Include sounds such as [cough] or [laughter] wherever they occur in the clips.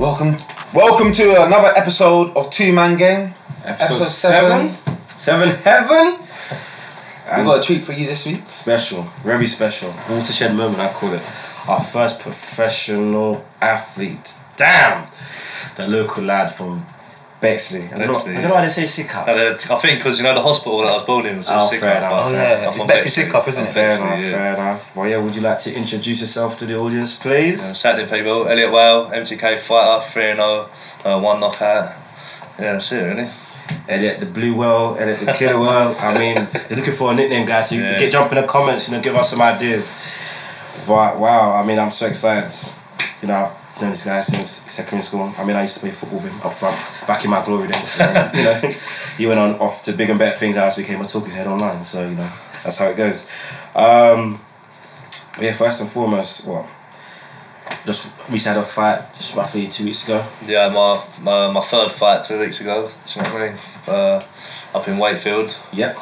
Welcome, welcome to another episode of Two Man Game. Episode, seven. seven. heaven. We got a treat for you this week. Special, very special. Watershed moment, I call it. Our first professional athlete. Damn! The local lad from Bexley. I don't, know, Bexley, I don't know why they say Sidcup. Uh, I think because you know the hospital that I was born in was Oh, sick. fair enough. Oh yeah, it's Bexley Sidcup, isn't it? Fair enough, yeah. fair enough. Well, yeah, would you like to introduce yourself to the audience, please? Saturday people, Elliot Whale, MTK fighter, 3 0, uh, one knockout. Yeah, that's it really. Elliot the Blue Whale, Elliot the Killer [laughs] Whale. I mean, you're looking for a nickname, guys. So you Yeah. get jump in the comments and give us some ideas. But wow, I mean, I'm so excited. You know, I've known this guy since secondary school. I mean, I used to play football with him up front, back in my glory days. So, [laughs] you know, he went on off to big and better things. and I just became a talking head online. So you know, that's how it goes. Um, but yeah, first and foremost, what? Just we had a fight just roughly two weeks ago. Yeah, my, my my third fight two weeks ago, do you know what I mean? Uh, up in Wakefield. Yep.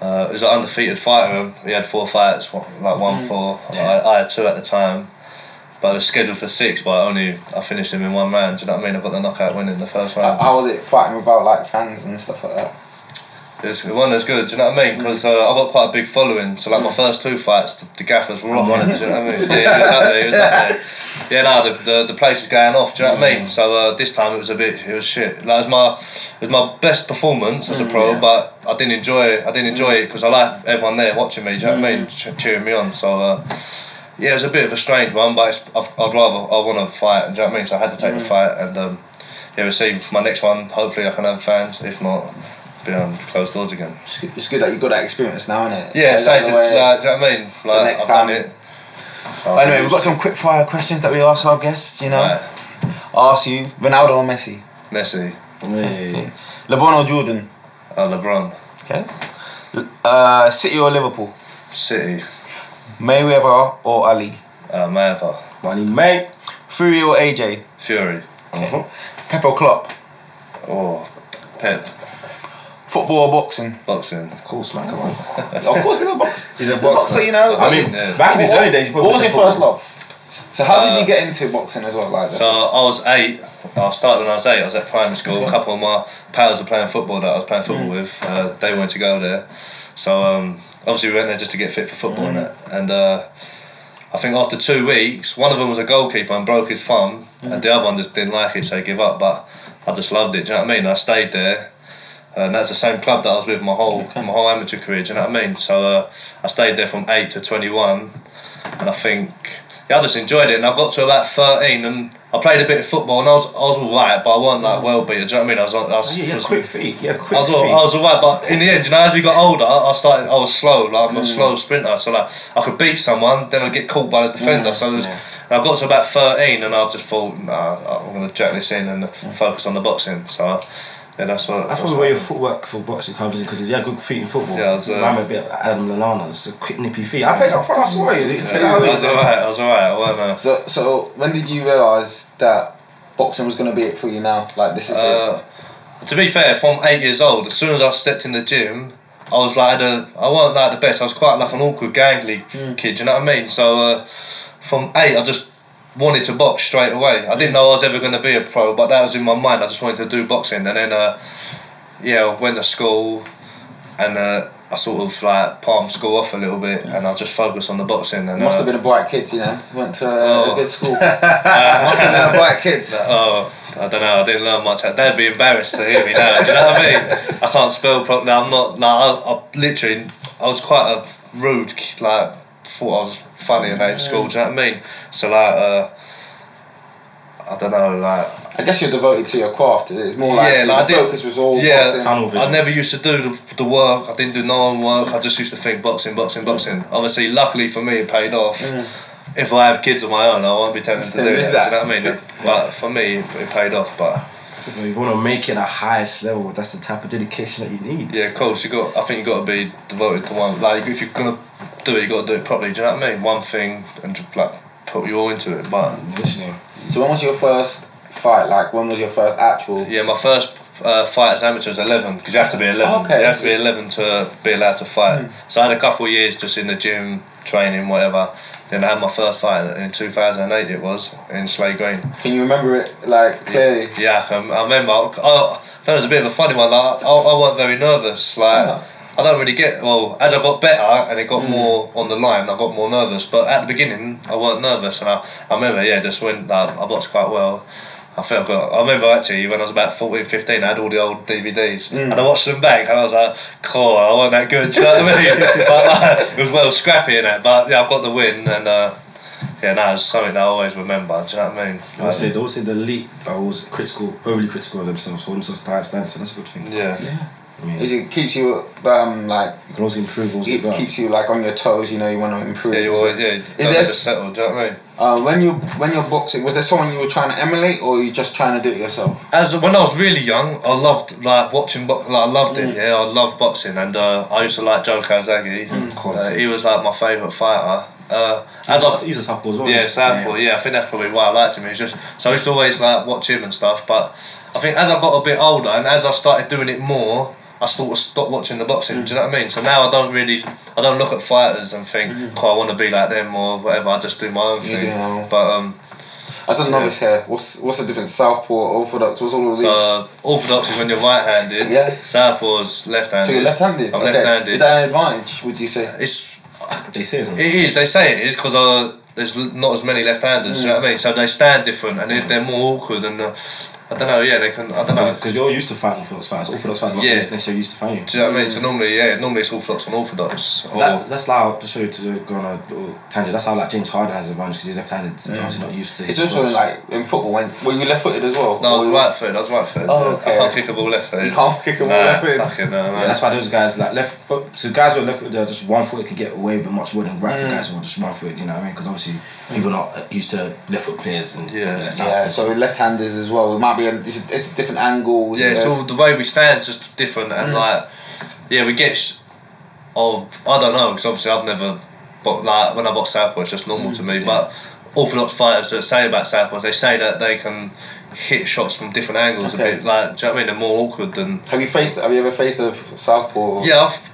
Uh, it was an undefeated fighter. He had four fights, one- like one four. I, I had two at the time, but it was scheduled for six. But I only I finished him in one round. Do you know what I mean? I got the knockout win in the first round. How was it fighting without like fans and stuff like that? It's one that's good. Do you know what I mean? Because uh, I've got quite a big following. So like my first two fights, the, the gaffers were I'm one of rocking. Do you know what I mean? [laughs] Yeah, exactly. It was up there. Yeah, no, the, the, the place is going off. Do you know what I mean? So uh, this time it was a bit, it was shit. Like, it was my, it was my best performance as a pro, yeah. but I didn't enjoy it. I didn't enjoy it because I like everyone there watching me. Do you know what I mean? Ch- cheering me on. So. Uh, yeah, it was a bit of a strange one, but it's, I've, I'd rather I want to fight. Do you know what I mean? So I had to take the fight, and um, yeah, we'll see for my next one. Hopefully, I can have fans. If not, be on closed doors again. It's good, it's good that you got that experience now, innit? Yeah, Like, say that to, like, do you know what I mean? Like, So next I've done time- it. But anyway, we've got some quick fire questions that we ask our guests. You know, Right. I ask you Ronaldo or Messi, Messi, Yeah. LeBron or Jordan. uh, LeBron, Okay. Uh, City or Liverpool, City, Mayweather or Ali, uh, Mayweather, Money, May. Fury or AJ, Fury, Uh-huh. Pep or Klopp, or Pep, football or boxing. boxing. Of course, man. Come on. [laughs] of course, he's a boxer. He's a boxer, boxer. you know. I mean, Yeah. back in his early days, he What was your first love? So how did Uh, you get into boxing as well? Like So I was eight. I started when I was eight. I was at primary school. A couple of my pals were playing football that I was playing football with. Uh, they wanted to go there, so um, obviously we went there just to get fit for football and. And uh, I think after two weeks, one of them was a goalkeeper and broke his thumb, and the other one just didn't like it, so he gave up. But I just loved it. Do you know what I mean? I stayed there. And that's the same club that I was with my whole Okay. my whole amateur career. Do you know what I mean? So uh, I stayed there from eight to twenty one, and I think yeah, I just enjoyed it. And I got to about thirteen, and I played a bit of football, and I was I was all right, but I wasn't like mm. well beat. Do you know what I mean? I was I was, Yeah, yeah, was- quick feet. Yeah, I quick was, feet. I was alright, but in the end, you know, as we got older, I started. I was slow. Like I'm a mm. slow sprinter, so like I could beat someone, then I'd get caught by the defender. so was, I got to about thirteen, and I just thought, nah, I'm gonna jack this in and mm. focus on the boxing. So yeah, that's what. That's probably where your footwork for boxing comes in because you had good feet in football. Yeah, I was, uh, I'm a bit like Adam Lallana, It's a quick nippy feet. I played up front, I saw you. You played I out was alright. I was alright. I wasn't. Uh, So so when did you realise that boxing was gonna be it for you now? Like this is it. Uh, to be fair, from eight years old, as soon as I stepped in the gym, I was like the I wasn't like the best. I was quite like an awkward gangly kid. You know what I mean? So uh, from eight, I just wanted to box straight away. I didn't know I was ever going to be a pro, but that was in my mind. I just wanted to do boxing, and then uh, yeah, I went to school, and uh, I sort of like palmed school off a little bit, and I just focused on the boxing. And must uh, have been a bright kid, you know. Went to uh, Oh. a good school. [laughs] must have been a bright kid. [laughs] Oh, I don't know. I didn't learn much. They'd be embarrassed to hear me now. Do you know what I mean? I can't spell properly. I'm not. No, I, I literally. I was quite a rude. kid, Like thought I was funny and that in school. Do you know what I mean? So like, uh, I don't know. Like, I guess you're devoted to your craft. It's more like, Yeah, the like I did- focus was all yeah, boxing. Tunnel vision. I never used to do the, the work. I didn't do no own work. I just used to think boxing, boxing, boxing. Obviously, luckily for me, it paid off. If I have kids of my own, I won't be tempted to do There is that. Do you know what I mean? But for me, it, it paid off. But If you want to make it at highest level, that's the type of dedication that you need. Yeah, of course. You got. I think you got to be devoted to one. Like if you're gonna do it, you got to do it properly. Do you know what I mean? One thing and just, like put you all into it. But Listening. So when was your first fight? Like when was your first actual? yeah, my first uh, fight as amateur was eleven because you have to be eleven. Okay. You have to be eleven to be allowed to fight. So I had a couple of years just in the gym, training, whatever. Then I had my first fight in 2008. It was in Slade Green. Can you remember it like clearly? Yeah, I, can, I remember. I, I, that was a bit of a funny one. Like, I, I wasn't very nervous. Like, Yeah. I don't really get. Well, as I got better and it got mm. more on the line, I got more nervous. But at the beginning, I weren't nervous, and I, I remember, yeah, just went. Like, I boxed quite well. I felt good. I remember actually when I was about 14, 15, I had all the old DVDs mm. and I watched them back and I was like, cool, I wasn't that good, you know what I mean? [laughs] [laughs] but like, it was well scrappy in it, but yeah, I've got the win and uh, yeah, no, it's something that I always remember, do you know what I mean? I would say they always say the elite are always critical, overly critical of themselves, hold themselves to high standards, so that's a good thing. Yeah. I mean, Is it keeps you um like you can also improve, also it better. keeps you like on your toes? You know, you want to improve. Yeah, you Is always, it- yeah, Is don't there just s- settle, do you know what I mean? Uh, when you when you're boxing, was there someone you were trying to emulate, or you just trying to do it yourself? As when I was really young, I loved like watching. Bo- like I loved Mm. it. Yeah, I loved boxing, and uh, I used to like Joe Calzaghe. Mm, course. Uh, he was like my favourite fighter. Uh, as He's I a, he's a southpaw as well. Yeah, Southpaw. Yeah. I think that's probably why I liked him. It's just so I used to always like watch him and stuff. But I think as I got a bit older and as I started doing it more, I sort of stopped watching the boxing. Do you know what I mean? So now I don't really, I don't look at fighters and think, "Oh, I want to be like them" or whatever. I just do my own You thing. do your own. But um, As a novice here, what's what's the difference? Southpaw, orthodox, what's all of these? so uh, orthodox is when you're right-handed. Yeah. Southpaw's left-handed. so you're left-handed. I'm okay. left-handed. Is that an advantage? Would you say? It's They say isn't It is. They say it is because uh, there's not as many left-handers. You know what I mean? So they stand different and they're, they're more awkward. And uh, I don't know. Yeah, they can. I don't know. Because you're used to fighting orthodox fighters. Orthodox fighters are not Yeah. necessarily used to fighting. Do you know what I mean? So normally, yeah, normally it's orthodox and orthodox. Or, That, that's how, just sorry to go on a little tangent, that's how like James Harden has advantage because he's left handed. Obviously not used to It's his also approach. like in football when were you left-footed as well? no, I was right foot. I was right foot. Oh, okay. I can't kick a ball left foot. You can't kick a ball nah, left-footed? Fucking no, Yeah, that's why those guys like left. But so guys who are left footed, they're just one footed can get away with much more than right Mm. foot guys who are just one footed. You know what I mean? Because obviously people are not uh, used to left foot players and Yeah. left Yeah, so with left-handers as well, it might be a, it's, it's a different angles. Yeah, it's all the way we stand is just different, and Mm. like, yeah, we get. Sh- oh, I don't know because obviously I've never, but like when I box southpaw, it's just normal to me. yeah. But orthodox fighters that say about southpaws, they say that they can hit shots from different angles Okay. a bit. Like, do you know what I mean? They're more awkward than. Have you faced? Have you ever faced a southpaw? Yeah, I've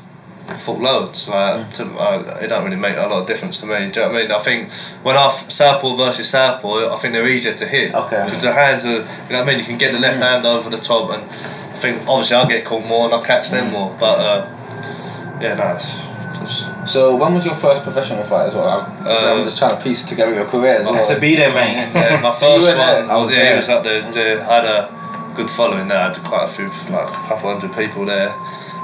fought loads. Like, to, uh, it don't really make a lot of difference to me. Do you know what I mean? I think when I f- southpaw versus southpaw, I think they're easier to hit. Okay. Because the hands are, you know what I mean. You can get the left hand over the top, and I think obviously I'll get caught more and I'll catch them more. But uh, yeah, no. So when was your first professional fight as well? I'm, just, I'm Uh, just trying to piece together your career as well. to be there, mate. yeah, my [laughs] first were there? one. I was yeah, there. it was like the, the I had a good following there. I had quite a few, like a couple hundred people there,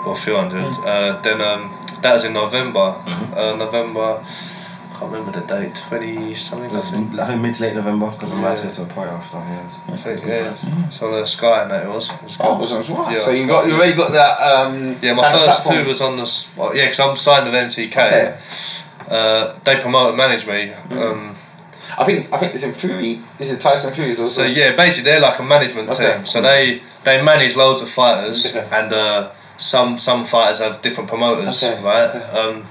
or a few hundred. Mm. Uh, then um, that was in November. Mm-hmm. Uh, November. I can't remember the date. Twenty something. I was, think. I think mid to late November because I'm about to Yeah. go to a party after. Yeah. I think yeah. It's on the Sky and that it was. It was Oh, good. was on what? Yeah, so you it's got got- you already got that. Um, Yeah, my first platform. two was on the well, yeah, because I'm signed with MTK. Okay. Uh, they promote and manage me. Mm. Um, I think I think it's in Fury. Is it Tyson Fury's also? So yeah, basically they're like a management Okay. team. So they they manage loads of fighters, and uh, some some fighters have different promoters, Okay, right? okay. Um,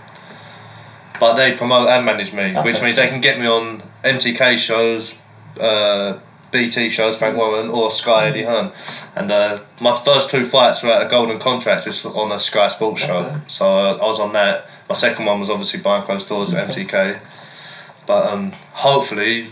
but they promote and manage me, which means they can get me on MTK shows, uh, BT shows, Frank Warren, or Sky Eddie Hearn. And uh, my first two fights were at a Golden Contract, which was on a Sky Sports show. Okay. So uh, I was on that. My second one was obviously behind closed doors at MTK. But um, hopefully,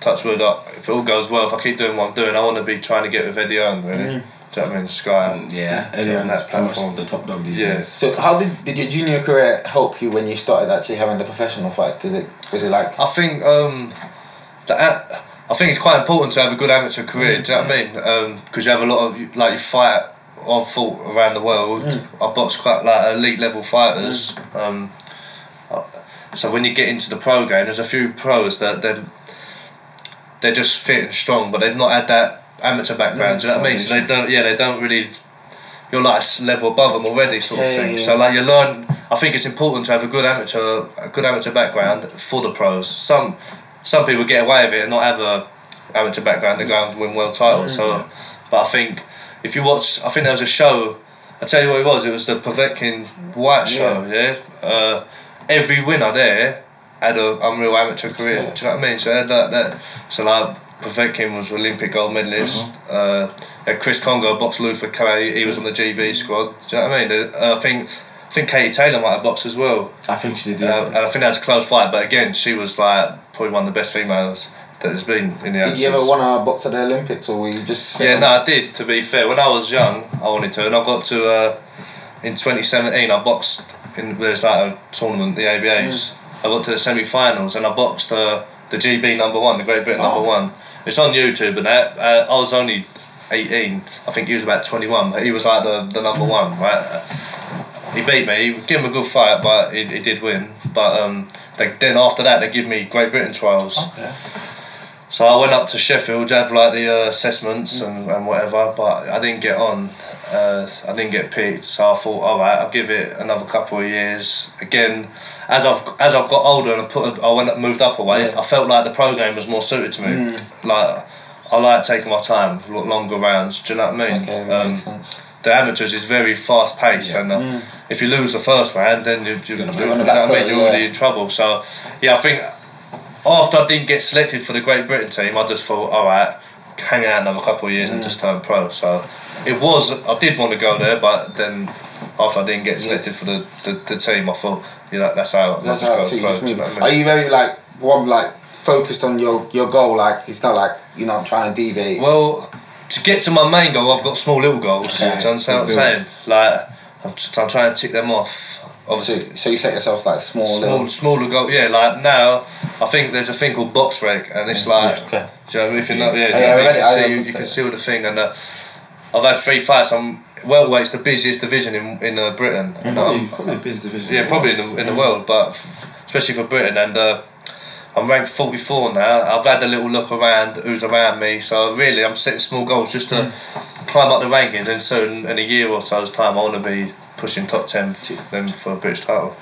touch wood, uh, if it all goes well, if I keep doing what I'm doing, I want to be trying to get with Eddie Hearn, really. Do you know what I mean? Sky. Yeah, on everyone's that platform. the top dog these Yeah. days. So how did did your junior career help you when you started actually having the professional fights? Did it was it like I think um, the a- I think it's quite important to have a good amateur career. Do you know what I mean? Because you have a lot of like you fight. I've fought around the world. I've boxed quite like elite level fighters. Um, uh, so when you get into the pro game, there's a few pros that they're they're just fit and strong, but they've not had that amateur background. do you know what I mean? So they don't. Yeah, they don't really. You're like a level above them already, sort of Yeah, yeah, thing. yeah. So like you learn. I think it's important to have a good amateur, a good amateur background for the pros. Some some people get away with it and not have a amateur background. They go and win world titles. So, but I think if you watch, I think there was a show. I tell you what it was. It was the Povetkin Whyte show. Yeah. Uh, every winner there had a unreal amateur career. Do you know what I mean? So they had that, that so like Povetkin was Olympic gold medalist. Uh, yeah, Chris Kongo boxed Luther Clay. He was on the GB squad. Do you know what I mean? Uh, I think I think Katie Taylor might have boxed as well. I think she did. Uh, and I think that was a close fight, but again, she was like probably one of the best females that there's been in the Did you ever want to box at the Olympics, or were you just? Yeah, no, I did. To be fair, when I was young, I wanted to, and I got to uh, in 2017. I boxed in there's like a tournament, the ABAs. I got to the semi-finals, and I boxed uh, the GB number one, the Great Britain Oh. number one. It's on YouTube, and that uh, I was only 18. I think he was about 21, but he was like the, the number one, right? He beat me. He gave him a good fight, but he, he did win. But um, they, then after that, they give me Great Britain trials. Okay. So I went up to Sheffield to have like the uh, assessments and, and whatever, but I didn't get on. Uh, I didn't get picked, so I thought, all right, I'll give it another couple of years. Again, as I've as I've got older and I put, a, I went moved up a weight. Yeah. I felt like the pro game was more suited to me. Like I like taking my time, longer rounds. Do you know what I mean? Okay, that Um, makes sense. the amateurs is very fast paced, Yeah. and uh, if you lose the first round, then you, you, you, gonna you be know on the what back I mean. You're already in trouble. So, yeah, I think after I didn't get selected for the Great Britain team, I just thought, all right, hang out another couple of years and just turn pro. So, it was I did want to go there, but then after I didn't get selected for the, the, the team, I thought, you know, that's how That's just how go pro. you know I Are you very like one like focused on your your goal? Like it's not like you're not trying to deviate. Well, to get to my main goal, I've got small little goals. Okay. Do you understand what I'm saying? Like, I'm, I'm trying to tick them off. So, Obviously, so you set yourself like small, small, little. smaller goal. Yeah, like now, I think there's a thing called BoxRec, and it's like, Yeah. Okay. do you know, if you're not, yeah, you, yeah, know, I read you can see, you can see all the thing, and uh, I've had three fights. I'm welterweight's the busiest division in in uh, Britain. Probably, probably the business division. yeah, probably in the, in the world, but f- especially for Britain. And uh, I'm ranked 44 now. I've had a little look around who's around me, so really I'm setting small goals just to climb up the rankings. And soon, in a year or so's time, I want to be pushing top 10 f- then for a British title.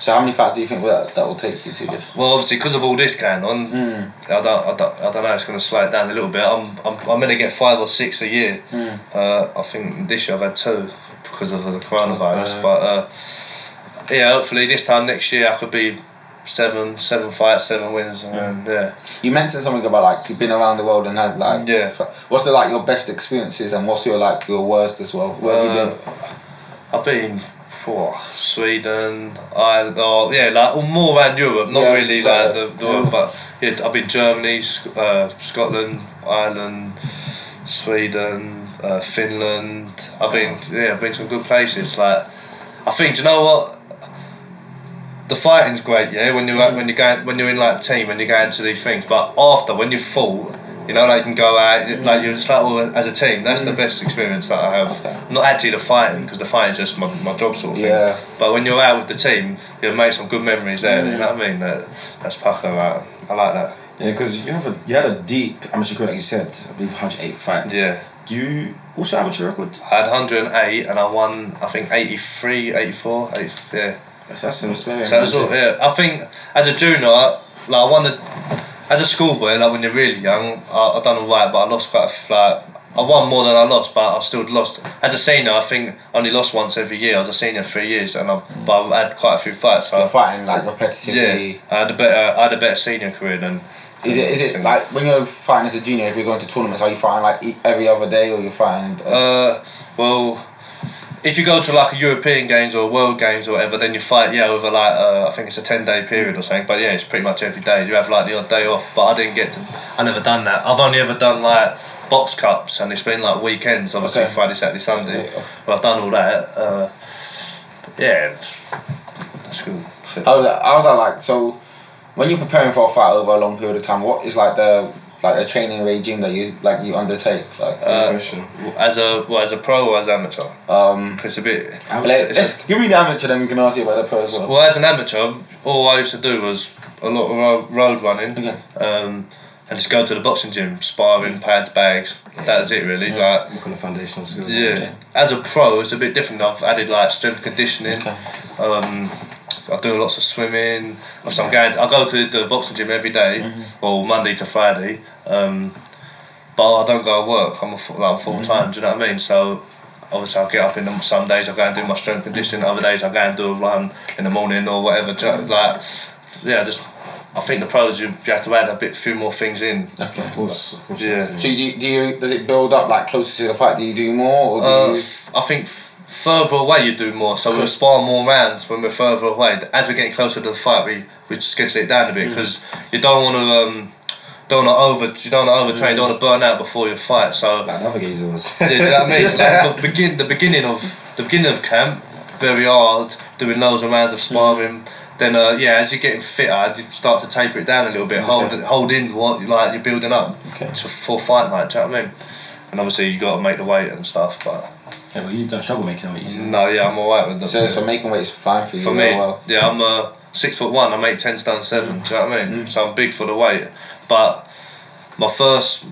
So how many fights do you think that that will take you to get? Well, obviously, because of all this going on, I don't, I don't, I don't know. It's going to slow it down a little bit. I'm, I'm, I'm going to get five or six a year. Uh, I think this year I've had two because of the coronavirus. But uh, yeah, hopefully this time next year I could be seven, seven fights, seven wins, and yeah. You mentioned something about like you've been around the world and had like Yeah. What's the like your best experiences and what's your like your worst as well? Where have you Uh, been? I've been. Oh, Sweden, Ireland, oh yeah, like more around Europe, not Yeah, really like the, the world, but yeah, I've been Germany, Sc- uh, Scotland, Ireland, Sweden, uh, Finland. I've been yeah, I've been to some good places. Like, I think do you know what? The fighting's great, yeah. When you're Mm. when you're going when you're in like team when you're going to these things, but after when you fought, you know, like you can go out, like you're just like all as a team. That's the best experience that I have. Mm. Okay. Not actually the fighting because the fighting is just my, my job sort of thing. Yeah. But when you're out with the team, you'll make some good memories there. Mm. You know what I mean? That that's pucker. Like, I like that. Yeah, because you have a you had a deep amateur career, like you said. I believe 108 fights. Yeah. Do you what's your amateur record? I had 108 and I won I think 83, 84, 80, yeah. That's that's So it's all, yeah, I think as a junior, like I won the, as a schoolboy, like when you're really young, I, I done alright, but I lost quite a f- like I won more than I lost, but I still lost. As a senior, I think I only lost once every year. I was a senior three years, and I but I've had quite a few fights. So You're fighting like repetitively. yeah, I had a better I had a better senior career than. Is it is it like when you're fighting as a junior? If you're going to tournaments, are you fighting like every other day, or you're fighting? Uh, well, if you go to like a European Games or World Games or whatever, then you fight yeah over like uh, I think it's a ten day period or something. But yeah, it's pretty much every day. You have like the odd day off, but I didn't get. To, I never done that. I've only ever done like box cups, and it's been like weekends. Obviously Okay. Friday, Saturday, Sunday. Yeah. But I've done all that. Uh, yeah, that's good. Shit. how that, how that like so? When you're preparing for a fight over a long period of time, what is like the like the training regime that you like you undertake? Like, Uh, question. As a well, as a pro or as amateur, um, 'Cause it's a bit. Am- let, it's us give me the amateur, then we can ask you about the pro as well. Well, as an amateur, all I used to do was a lot of road running, Okay. um, and just go to the boxing gym, sparring, pads, bags. That was it really. Like, Work on the foundational skills. yeah. As a pro, it's a bit different. I've added like strength conditioning. Okay. Um, I do lots of swimming. So I'm going. I go to the boxing gym every day, or Monday to Friday. Um, but I don't go to work. I'm a full, like, I'm full time. Do you know what I mean? So obviously I get up in the some days I go and do my strength conditioning. Other days I go and do a run in the morning or whatever. Do you know, like yeah, just I think the pros you, you have to add a bit few more things in. Okay. Of course, of course. Yeah. So you, do you does it build up like closer to the fight? Do you do more or do Uh, you? f- I think f- further away you do more, so we'll spar more rounds when we're further away. As we're getting closer to the fight, we we schedule it down a bit because you don't want to um, don't want to over you don't want to overtrain, you don't want to burn out before your fight. So Like another geezer was. yeah, do you know what I mean? So like, [laughs] the begin the beginning of the beginning of camp, very hard, doing loads of rounds of sparring. Then uh, yeah, as you're getting fitter, you start to taper it down a little bit. Hold hold in what you like you're building up Okay. to full fight night. Do you know what I mean? And obviously you got to make the weight and stuff. But yeah, but you don't struggle making. You no, yeah, I'm alright with that. So, so making weight is fine for you. for me, well. yeah, I'm uh, six foot one. I'm eight ten stone seven. Do you know what I mean? So I'm big for the weight. But my first,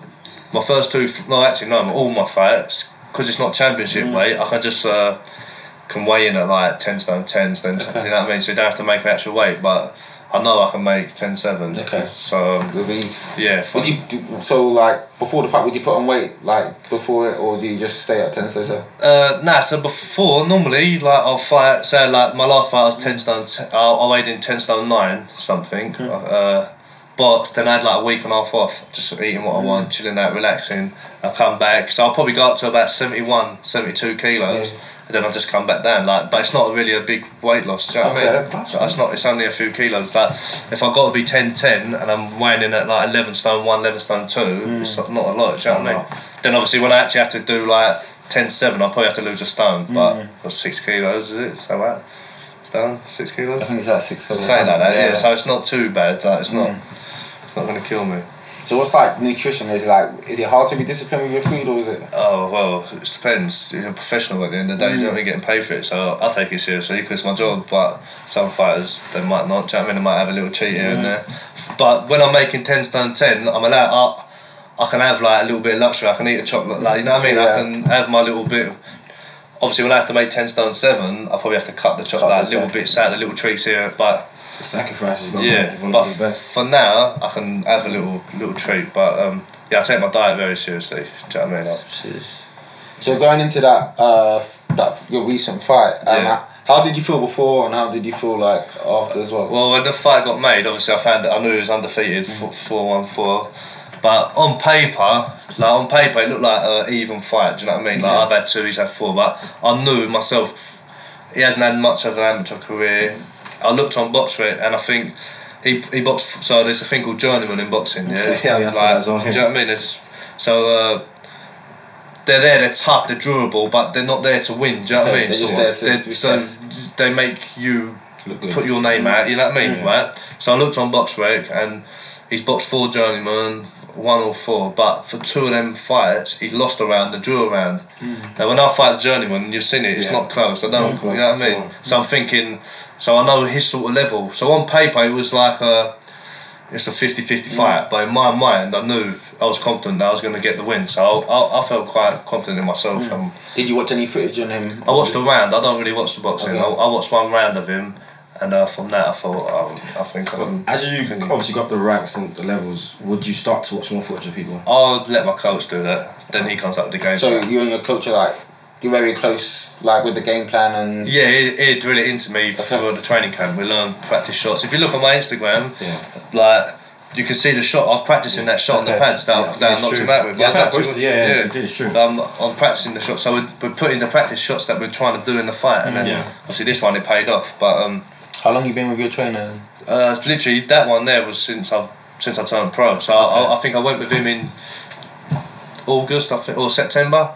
my first two, no, actually no, all my fights because it's not championship weight. I can just uh, can weigh in at like ten stone tens. Then you know what I mean. So you don't have to make an actual weight, but I know I can make ten seven. Okay. So um, With ease. yeah, Would you do, so like before the fight? Would you put on weight like before it, or do you just stay at ten stone? seven? Uh, nah, so before normally like I'll fight. Say like my last fight I was ten stone. T- I, I weighed in ten stone nine something. Uh, boxed. Then I had like a week and a half off, just eating what I want, chilling out, relaxing. I come back, so I'll probably go up to about 71, 72 kilos. Yeah. And then I'll just come back down, like, but it's not really a big weight loss. Do you know what I mean? that's it's not. It's only a few kilos. Like, if I've got to be 10, 10 and I'm weighing in at like eleven stone one, 11 stone two, mm. it's not, not a lot. Do you know what I mean? Then obviously when I actually have to do like 10, 7, I'll probably have to lose a stone. But mm. what's six kilos? Is it? So what? Stone, six kilos. I think it's like six. or Something like that, yeah. something, So it's not too bad. Like it's not, mm. it's not gonna kill me. So what's like nutrition? Is it like is it hard to be disciplined with your food or is it? Oh well, it depends. You're a professional at the end of the day. You're mm. not really getting paid for it, so I take it seriously because it's my job. But some fighters they might not. Do you know what I mean? They might have a little cheat here and there. But when I'm making ten stone ten, I'm allowed. I, I can have like a little bit of luxury. I can eat a chocolate. Like you know what I mean? I can have my little bit. Obviously, when I have to make ten stone seven, I probably have to cut the chocolate, Cut like the little bits out, the little treats here. But So sacrifices got yeah, if but to be the best. for now, I can have a little little treat. But um, yeah, I take my diet very seriously. Do you know what I mean? Like, So going into that uh that your recent fight, um, Yeah. how, how did you feel before and how did you feel like after as well? Well, when the fight got made, obviously I found that I knew he was undefeated, four four one four. But on paper, like on paper, it looked like an even fight. Do you know what I mean? Like Yeah. I've had two, he's had four, but I knew myself. He hasn't had much of an amateur career. I looked on BoxRec and I think he he boxed. So there's a thing called journeyman in boxing. Yeah, [laughs] Yeah, yeah, I saw like, well, Do you know what I mean? It's, so. Uh, they're there, they're tough, they're durable, but they're not there to win. Do you know what I mean? they're just there to- so safe. they make you put your name out, you know what I mean, Yeah. right? So I looked on BoxRec and he's boxed four journeymen, one or four, but for two of them fights, he's lost a round, the drew a round. Now when I fight the journeyman, you've seen it, it's Yeah. not close. I don't, close you know what I mean? So I'm thinking, so I know his sort of level. So on paper, it was like a, it's a 50-50 fight, but in my mind, I knew I was confident that I was going to get the win. So I, I, I felt quite confident in myself. And Did you watch any footage on him? I watched a round. I don't really watch the boxing. Okay. I, I watched one round of him, and uh, from that I thought, um, I think can. As you obviously got the ranks and the levels, would you start to watch more footage of people? I'll let my coach do that. Then he comes up with the game. So you and your coach are like you're very close, like with the game plan and yeah, he, he'd drill it into me for the training camp. We learn practice shots. If you look on my Instagram, Yeah. like you can see the shot. I was practicing that shot on the Okay. pads that, Yeah, that I knocked him out with. Yeah, I was I yeah, yeah, did, it's true. I'm, I'm practicing the shots. So we're, we're putting the practice shots that we're trying to do in the fight, and then Yeah. obviously this one it paid off. But um, how long you been with your trainer? Uh, literally, that one there was since I've since I turned pro. So I, I think I went with him in August, I think, or September.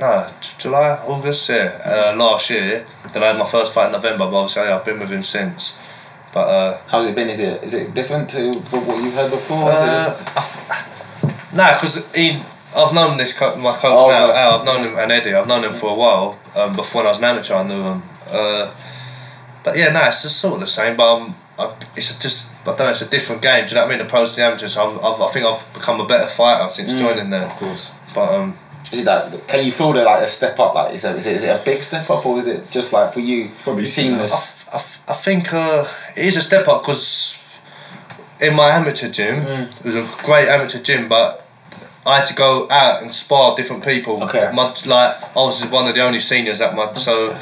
No, July, August, yeah, uh, last year. Then I had my first fight in November, but obviously I've been with him since. But uh, How's it been? Is it is it different to what you've heard before? Uh, nah, because he, I've known this co- my coach Oh, now. right. I've known him and Eddie. I've known him for a while. Um, before when I was an amateur, I knew him. Uh, but yeah, nah, it's just sort of the same. But um, I, it's just I don't know. It's a different game. Do you know what I mean? The pros to the amateurs. I've, I've, I think I've become a better fighter since joining there. Of course. But um, Is it that? Can you feel that like a step up? Like is it is it, is it a big step up or is it just like for you Probably I, seamless? f- I, f- I think uh, it is a step up because in my amateur gym, it was a great amateur gym, but I had to go out and spar different people. Okay. My, like I was one of the only seniors at my so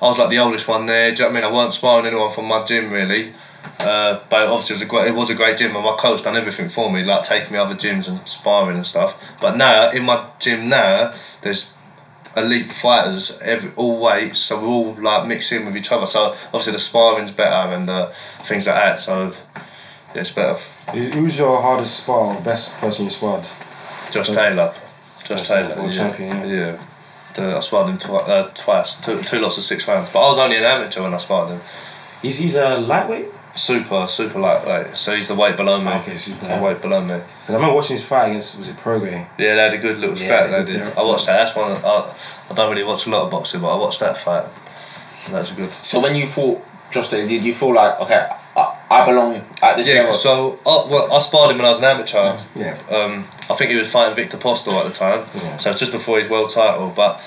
I was like the oldest one there. Do you know what I mean? I weren't sparring anyone from my gym really. Uh, but obviously it was a great it was a great gym and my coach done everything for me like taking me other gyms and sparring and stuff but now in my gym now there's elite fighters, every all weights, so we're all like mix in with each other. So obviously the sparring's better and uh, things like that. So yeah, it's better. Who's your hardest spar best person you sparred? Josh Taylor, Josh Taylor, yeah. champion, yeah. yeah. The, I sparred him twi- uh, twice, two, two lots of six rounds. But I was only an amateur when I sparred him. He's, he's a lightweight? Super, super lightweight. So he's the weight below me. Okay, super. The weight below me. Because I remember watching his fight against, was it Prograis? Yeah, they had a good little Yeah, scrap. they They did did. I watched that. That's one. I, I don't really watch a lot of boxing, but I watched that fight. And That's good. So when you fought Josh did you feel like okay, I, I belong at this Yeah. level? So I, well, I sparred him when I was an amateur. Yeah. Um, I think he was fighting Viktor Postol at the time. Yeah. So just before his world title, but.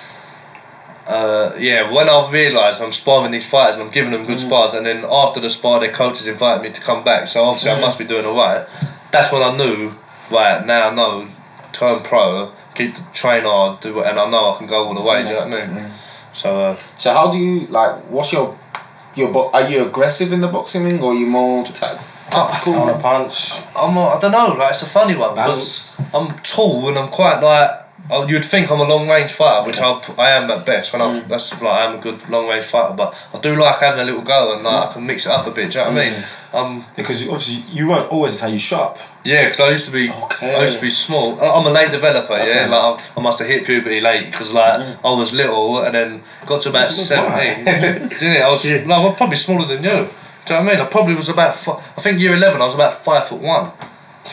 Uh, yeah, when I've realised I'm sparring these fighters and I'm giving them good spars, and then after the spar, their coaches invited me to come back. So obviously I must be doing alright. That's when I knew, right now I know, turn pro, keep train hard, do and I know I can go all the way. Do you know what I mean? So uh, So how do you like? What's your your bo- Are you aggressive in the boxing ring, or are you more ta- tactical? On a punch. I'm I don't know, like it's a funny one because I'm tall and I'm quite like oh, you'd think I'm a long range fighter, which I I am at best. When I that's like I'm a good long range fighter, but I do like having a little go and like I can mix it up a bit. Do you know what I mean? Um, Because obviously you weren't always how you shot. yeah, because I used to be Okay. I used to be small. I'm a late developer. Yeah, like I, I must have hit puberty late because like I was little and then got to about seventeen. [laughs] Didn't it? I was like, I'm probably smaller than you. Do you know what I mean? I probably was about. Fi- I think year eleven. I was about five foot one.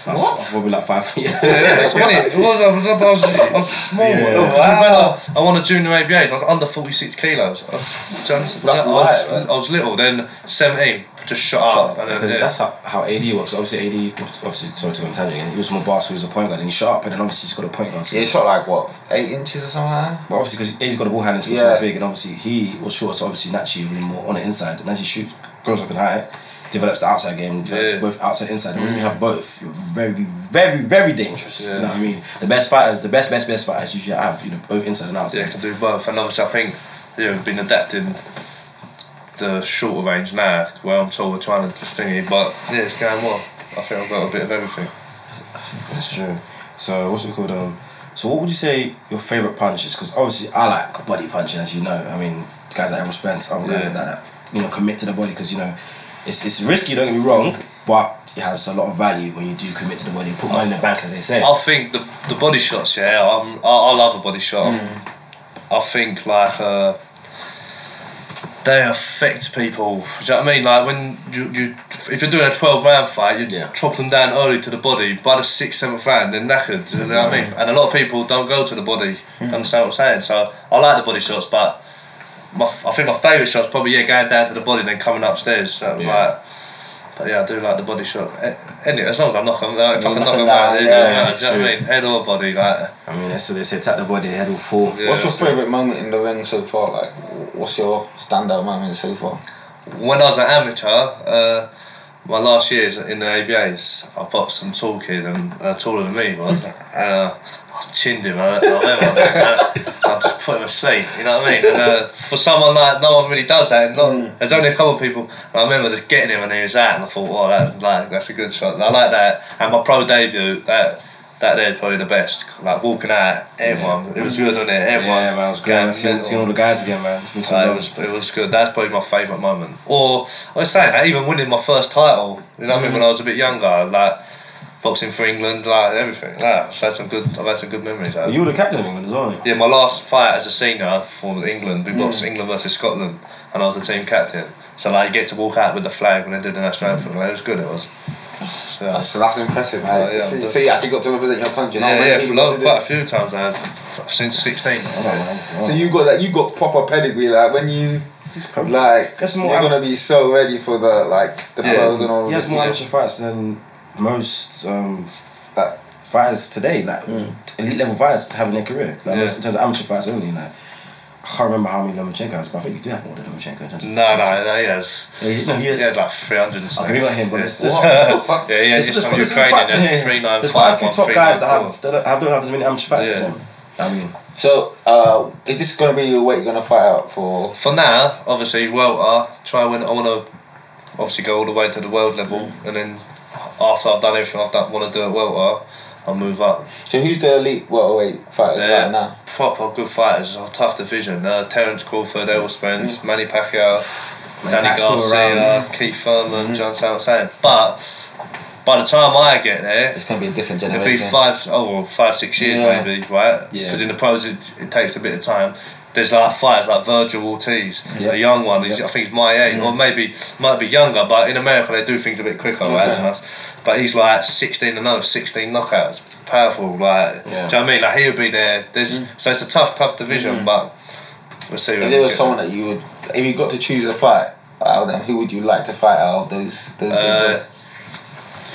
What? Probably like five feet. Yeah, it's funny. It was, I, was, I, was, I was small. Yeah. When I, I won a junior ABAs, I was under 46 kilos. I was, do you understand? That's I, light, was, right? I was little, then 17, just shut up. And then, Because yeah. that's how, how AD works. Obviously, AD, obviously, sorry to go on tangent he was more boss, he was a point guard, and he shot up, and then obviously he's got a point guard. So Yeah, he shot like what eight inches or something. Like that? But obviously, because he's got a ball handling skills Yeah. yeah. big, and obviously he was short, so obviously naturally he'll be more on the inside. And as he shoots, grows up in height, develops the outside game, develops Yeah. both outside and inside. And when you have both, you're very, very, very dangerous. Yeah. You know what I mean? The best fighters, the best, best, best fighters usually have you know both inside and outside. yeah, can do both. And obviously, I think yeah, we've been adapting the shorter range now, where I'm sort of trying to just thingy, but yeah, it's going well. I think I've got a bit of everything. That's true. So what's it called? Um, so what would you say your favorite punch is? Because obviously I like body punching, as you know. I mean, guys like Errol Spence, other guys Yeah. like that, that, you know, commit to the body because you know, it's it's risky. Don't get me wrong, but it has a lot of value when you do commit to the body. Put money in the bank, as they say. I think the the body shots, yeah, I'm, I, I love a body shot. Hmm. I think like uh, they affect people. Do you know what I mean? Like when you, you if you're doing a twelve round fight, you Yeah. chop them down early to the body. By the sixth, seventh round, they're knackered. Do you know what I hmm. mean? And a lot of people don't go to the body. Hmm. Understand what I'm saying? So I like the body shots, but my, f- I think my favourite shot shot's probably yeah going down to the body, and then coming upstairs. So, Yeah. like, but yeah, I do like the body shot. Anyway, as long as I knock them, like, if I can knock knock them them out, down, it yeah, doesn't matter, that's do you know what I mean? Head or body, like. I mean, that's what they say. Tap the body, head will fall. Yeah. What's your favorite moment in the ring so far? Like, what's your standout moment so far? When I was an amateur, uh, my last years in the ABAs, I boxed some tall kid and uh, taller than me he was, and uh, Chinned him. I, I, remember, I just put him asleep. You know what I mean? And uh, for someone like no one really does that. And not, There's only a couple of people. And I remember just getting him and he was out, and I thought, oh, that, like that's a good shot. And I like that. And my pro debut, that. That there's probably the best. Like walking out, everyone. It was good, wasn't it? Everyone. Yeah, man, it was great. going man. Seeing, seeing all the guys again, man. Been so Uh, it was it was good. That's probably my favourite moment. Or I was saying that even winning my first title. You know what I mean? When I was a bit younger, like boxing for England, like everything. Yeah, I've had some good. I've had some good memories. Like. you were the captain of England as well. aren't you? Yeah, my last fight as a senior for England, we hmm. boxed England versus Scotland, and I was the team captain. So like, you get to walk out with the flag when they did the national hmm. anthem. Like, it was good. It was. Yeah. That's that's impressive, man. Oh, yeah, so, I'm so you actually got to represent your country. not yeah, yeah, for people loads, got to do- quite a few times now, since sixteen. So you got that. You got proper pedigree. Like when you He's probably like, Guess you're gonna be so ready for the like the Yeah. pros and all He of has more amateur fights than most um, like, fighters today, like elite level fighters have in their career. Like, Yeah. most- in terms of amateur fights only. Like, I can't remember how many Lomachenko has, but I think you do have more than Lomachenko. In terms of No, no, no, he has. Yeah, he- no, he has. He has like 300 and something. Okay, we him, but yeah. it's- What? yeah, yeah, There's- just there's on quite- there's quite- there's yeah, 395, There's quite a few top guys that have, that have, don't have as many amateur fights as him. I mean, So uh, is this gonna be your weight you're gonna fight out for? For now, obviously, welter, try when I want to obviously go all the way to the world level, and then after I've done everything I've done, want to do at welter, I'll move up. So who's the elite welterweight fighters They're right now? proper good fighters. It's a tough division. Uh, Terence Crawford, Errol Spence, Manny Pacquiao, [sighs] Man, Danny Garcia. Keith Thurman, John Sam saying. But by the time I get there, It's gonna be a different it'll be generation. five, oh, well, five, six years Yeah. maybe, right? Yeah. Because in the pros, it, it takes a bit of time. There's like fighters like Vergil Ortiz, Yeah. a young one. He's, Yeah. I think he's my age, or maybe might be younger. But in America, they do things a bit quicker, right? Us. But he's like 16 and 0, 16 knockouts, powerful. Like, Yeah. do you know what I mean? Like he'll be there. There's so it's a tough, tough division, but we'll see. If there was someone that you would, if you got to choose a fight out of them, who would you like to fight out of those those? Uh,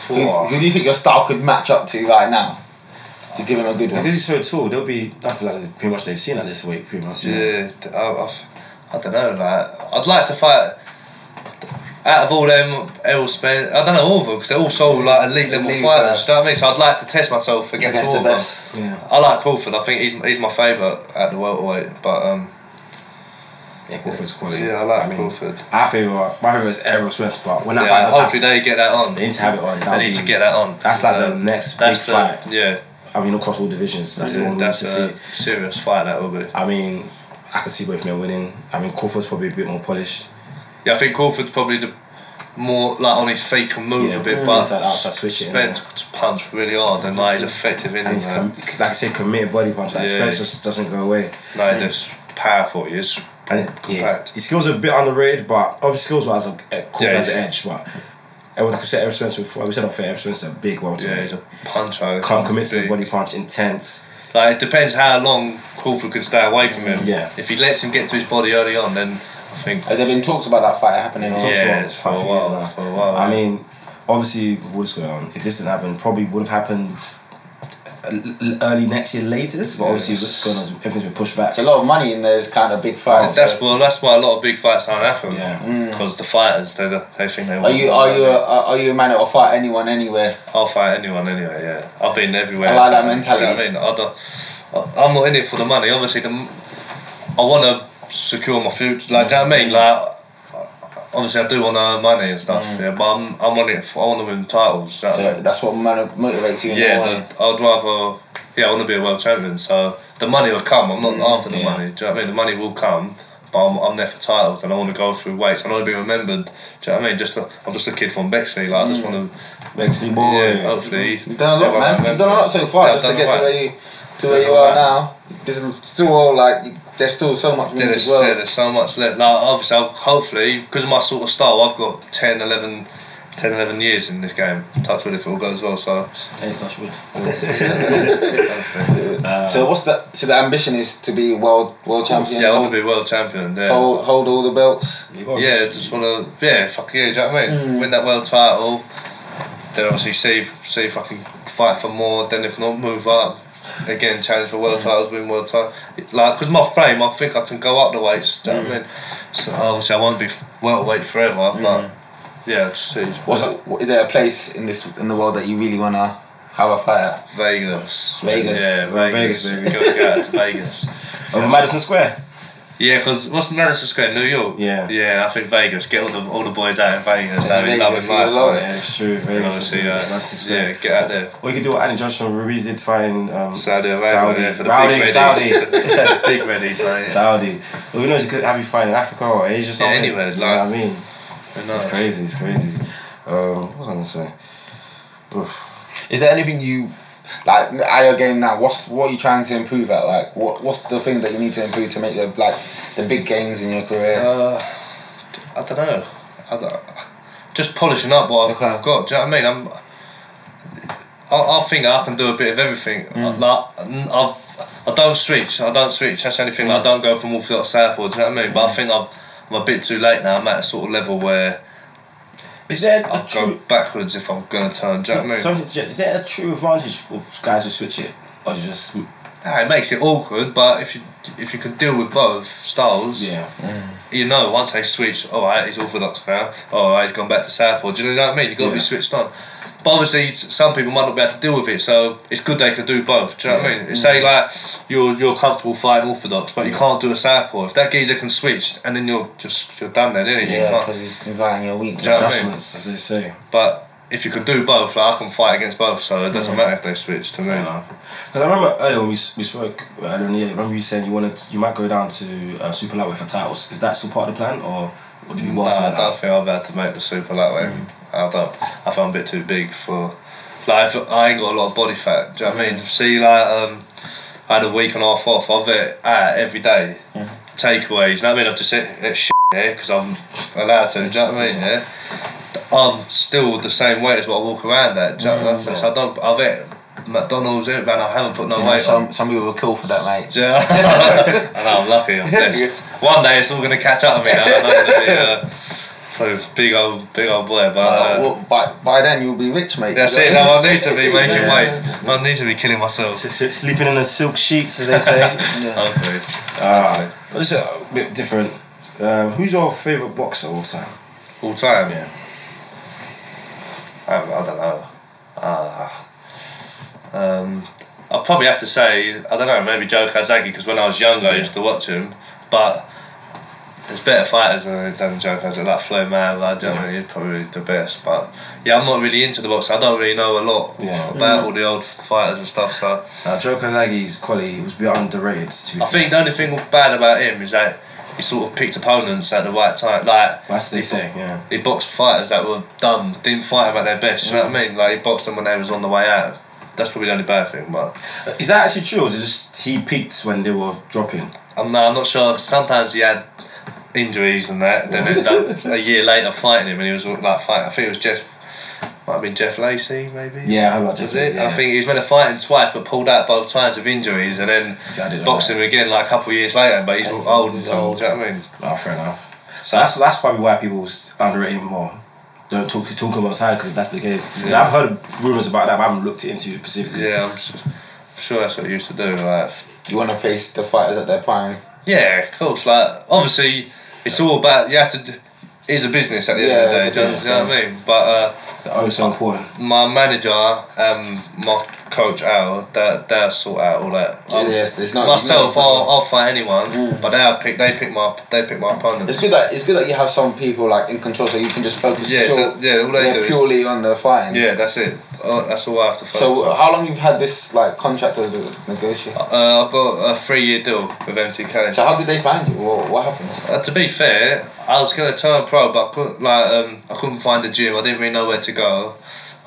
who, who do you think your style could match up to right now? To give him a good one. Because he's so tall, they'll be. I feel like pretty much they've seen at this week, pretty much. Yeah, I, I've, I don't know. Like, I'd like to fight. Out of all them, Errol Spence, I don't know all of them because they're all so like elite level Elite, fighters. uh, Do you know what I mean? So I'd like to test myself against, Against all the of them. Yeah. I like Crawford. I think he's, he's my favourite at the welterweight. But um, Yeah, Crawford's quality. yeah, I like I mean, Crawford. Our favourite, my favourite is Errol Spence, but when that Yeah, fight does hopefully happen, they get that on. they need to have it on. They need be- to get that on. That's like the Um, next that's big the, fight. Yeah, I mean, across all divisions, that's the yeah, one we need that's to a see. serious fight. That will be. I mean, I could see both men winning. I mean, Crawford's probably a bit more polished. Yeah, I think Crawford's probably the more like on his feet can move Yeah, a bit, but outside switching, Spence punch really hard and like he's effective in he's, com- like I said, committed body punch. Like, Yeah. Spence just doesn't go away. Like just powerful. He is. And it, yeah, his skills are a bit underrated, but obviously skills wise, Crawford Yeah, has the edge. But everyone, like I said, Errol Spence before, we said off air, Errol Spence is a big Yeah, welterweight. he's a puncher. Can't commit to the body punch, intense. Like it depends how long Crawford can stay away from him. Yeah. If he lets him get to his body early on, then I think. Has there been talks about that fight happening? or- Talks Yeah, about it's for a while, for a while, I mean, obviously, with what's going on, if this didn't happen, probably would have happened l- early next year latest. But obviously, what's going on, everything's been pushed back. It's a lot of money in those kind of big fights. That's so- well. That's why a lot of big fights don't happen. Yeah. Mm. Because the fighters, they they think they. Are you are you a, are you a man that will fight anyone anywhere? I'll fight anyone anywhere. Yeah, I've been everywhere. I like that Do you know what mentality. I mean, I don't, I- I'm not in it for the money. Obviously, the, m- I want to secure my future. Like, do you know what I mean? Like, obviously, I do want to earn money and stuff. Yeah, but I'm, I'm on it. For, I want to win titles. do you know what I So that's what motivates you yeah, the, I'd rather. Yeah, I want to be a world champion. So the money will come. I'm not mm, after the yeah. money. Do you know what I mean? The money will come. But I'm, I'm there for titles and I want to go through weights. I want to be remembered. Do you know what I mean? Just I'm just a kid from Bexley. Like I just mm. want to. Bexley boy. Yeah, hopefully. You've done a lot, man. You've done a lot so far Yeah, just to get to where you to where you are now. There's still all like there's still so much room Yeah, to there's, grow. yeah, there's so much left. Like, obviously, I'll, hopefully, because of my sort of style, I've got 10, 11, 10, 11 years in this game. Touch wood if it all goes well. So, Hey, touch wood. hopefully. [laughs] so what's the so the ambition is to be world world champion? yeah, I want hold, to be world champion. Yeah, hold hold all the belts. You got yeah, just want to. Yeah, fuck yeah, do you know what I mean? Mm. Win that world title. Then obviously see if, see if I can fight for more. Then if not, move up. Again, challenge for Mm. world titles, win world title. Like, because my frame, I think I can go up the weights. Do you know Mm. what I mean? So obviously, I won't be welterweight forever, but yeah, just see. What's what, is there a place in this in the world that you really wanna have a fight at? Vegas. Vegas. Yeah, Vegas. Vegas, baby. Gotta get out to Vegas. [laughs] Over Madison Square. Yeah, because what's Madison Square, New York? Yeah. Yeah, I think Vegas. Get all the all the boys out in Vegas. Yeah, Having Vegas, loving you life. love right? it. Yeah, it's true. Vegas. obviously, uh, yeah, get out there. Or you could do what Andy Johnson Ruiz did fighting um, Saudi Arabia Saudi. there for the Rowdy, big Saudi. readies. [laughs] big readies, like, Saudi. Well, we know it's good to have you fight in Africa or Asia somewhere. anywhere, You know like- what I mean? It's crazy. It's crazy. Um, what was I gonna say? Oof. Is there anything you like at your game now? What's what are you trying to improve at? Like what what's the thing that you need to improve to make the like the big gains in your career? Uh, I don't know. I don't, just polishing up what I've Okay. got. Do you know what I mean? I'm. I, I think I can do a bit of everything. Mm. Like I've, I don't switch. I don't switch. That's anything. I don't go from orthodox southpaw. Do you know what I mean? Mm. But I think I've, I'm a bit too late now. I'm at a sort of level where Is there a I'll go true? backwards if I'm gonna turn. Do you know what I mean? To is there a true advantage of guys who switch it, or just Ah, it makes it awkward, but if you if you can deal with both styles, yeah? you know, once they switch, all right, he's orthodox now. All right, he's gone back to southpaw. Do you know what I mean? You've got to Yeah. be switched on. But obviously, some people might not be able to deal with it, so it's good they can do both. Do you know what I mean? Mm. Say like you're you're comfortable fighting orthodox, but you can't do a southpaw. If that geezer can switch, and then you're just you're done then? You yeah, because he's inviting your weak. Know I mean? Adjustments, as they say. But if you can do both, like I can fight against both, so it doesn't matter if they switch to me. Because I remember earlier when we, we spoke uh, earlier in the year, remember you saying you wanted you might go down to uh, super lightweight for titles. Is that still part of the plan, or what did you No, want I don't think be able to make the super lightweight. Mm. I don't. I I'm a bit too big for. Like I ain't got a lot of body fat. Do you know what I mean? Mm. See, like um, I had a week and a half off. I've it out every day. Mm. Takeaways. You know what I mean? I've just hit, hit shit yeah, because I'm allowed to. Do you know what I mean? Mm. Yeah. I'm still the same weight as what I walk around at. Do you know what I mean? So I don't. I've hit McDonald's, it, man. I haven't put no You know, weight on. some some people will kill for that, mate. Yeah, I know, [laughs] I'm lucky. I'm [laughs] blessed. One day it's all gonna catch up with me. I'm [laughs] not gonna be uh, probably a big old, big old boy, but. Uh, Uh, well, by, by then you'll be rich, mate. that's it. No, I need to be making weight. I need to be killing myself. S- s- sleeping in the silk sheets, as they say. [laughs] Hopefully. Ah, this is a bit different. Um, who's your favorite boxer all time? All time. Yeah. I, I don't know. Uh, um, I'll probably have to say I don't know. Maybe Joe Calzaghe because when I was younger I used to watch him, but. There's better fighters than, than Joe like Flo Man, like, do you know he's probably the best. But yeah, I'm not really into the boxing. I don't really know a lot Yeah. about all the old fighters and stuff. So Now, Joe Calzaghe's quality was a bit underrated. To be I think the only thing bad about him is that he sort of picked opponents at the right time. Like That's what they he, say, yeah. he boxed fighters that were dumb, didn't fight them at their best. You know what I mean? Like he boxed them when they was on the way out. That's probably the only bad thing. But Is that actually true, or is it just he peaked when they were dropping? I'm not, I'm not sure. Sometimes he had injuries and that. Then ended up [laughs] a year later fighting him, and he was like fighting. I think it was Jeff. Might have been Jeff Lacy, maybe. Yeah, I heard Was it? Lacy, yeah. I think he was meant to fight him twice, but pulled out both times with injuries, and then See, I didn't know boxed him again like a couple of years later. But he's Yeah, old and he's old. old. Do you know what I mean? Oh, fair enough. So that's that's probably why people s- underrate him more. Don't talk talk about side because if that's the case. And Yeah. I've heard rumours about that, but I haven't looked into it specifically. Yeah, I'm sure that's what he used to do. Like, You want to face the fighters at their prime. yeah, of course. Like, obviously, it's all about you have to. d- It's a business at the Yeah, end of the day. Do you know what I mean? But uh, Oh, so important. my manager, um, my coach Al, they they'll sort out all that. Um, yes, it's not myself, I'll, I'll fight anyone, but they'll pick. They pick my. They pick my opponent. It's good that it's good that you have some people like in control, so you can just focus. Yeah, so- yeah, all they do is- purely on the fighting. Yeah, that's it. Oh, that's all I have to focus. So on. how long you've had this like contract to negotiate? Uh, I've got a three-year deal with MTK. So how did they find you? What, what happened? Uh, to be fair, I was gonna turn pro, but I couldn't, like um, I couldn't find a gym. I didn't really know where to go.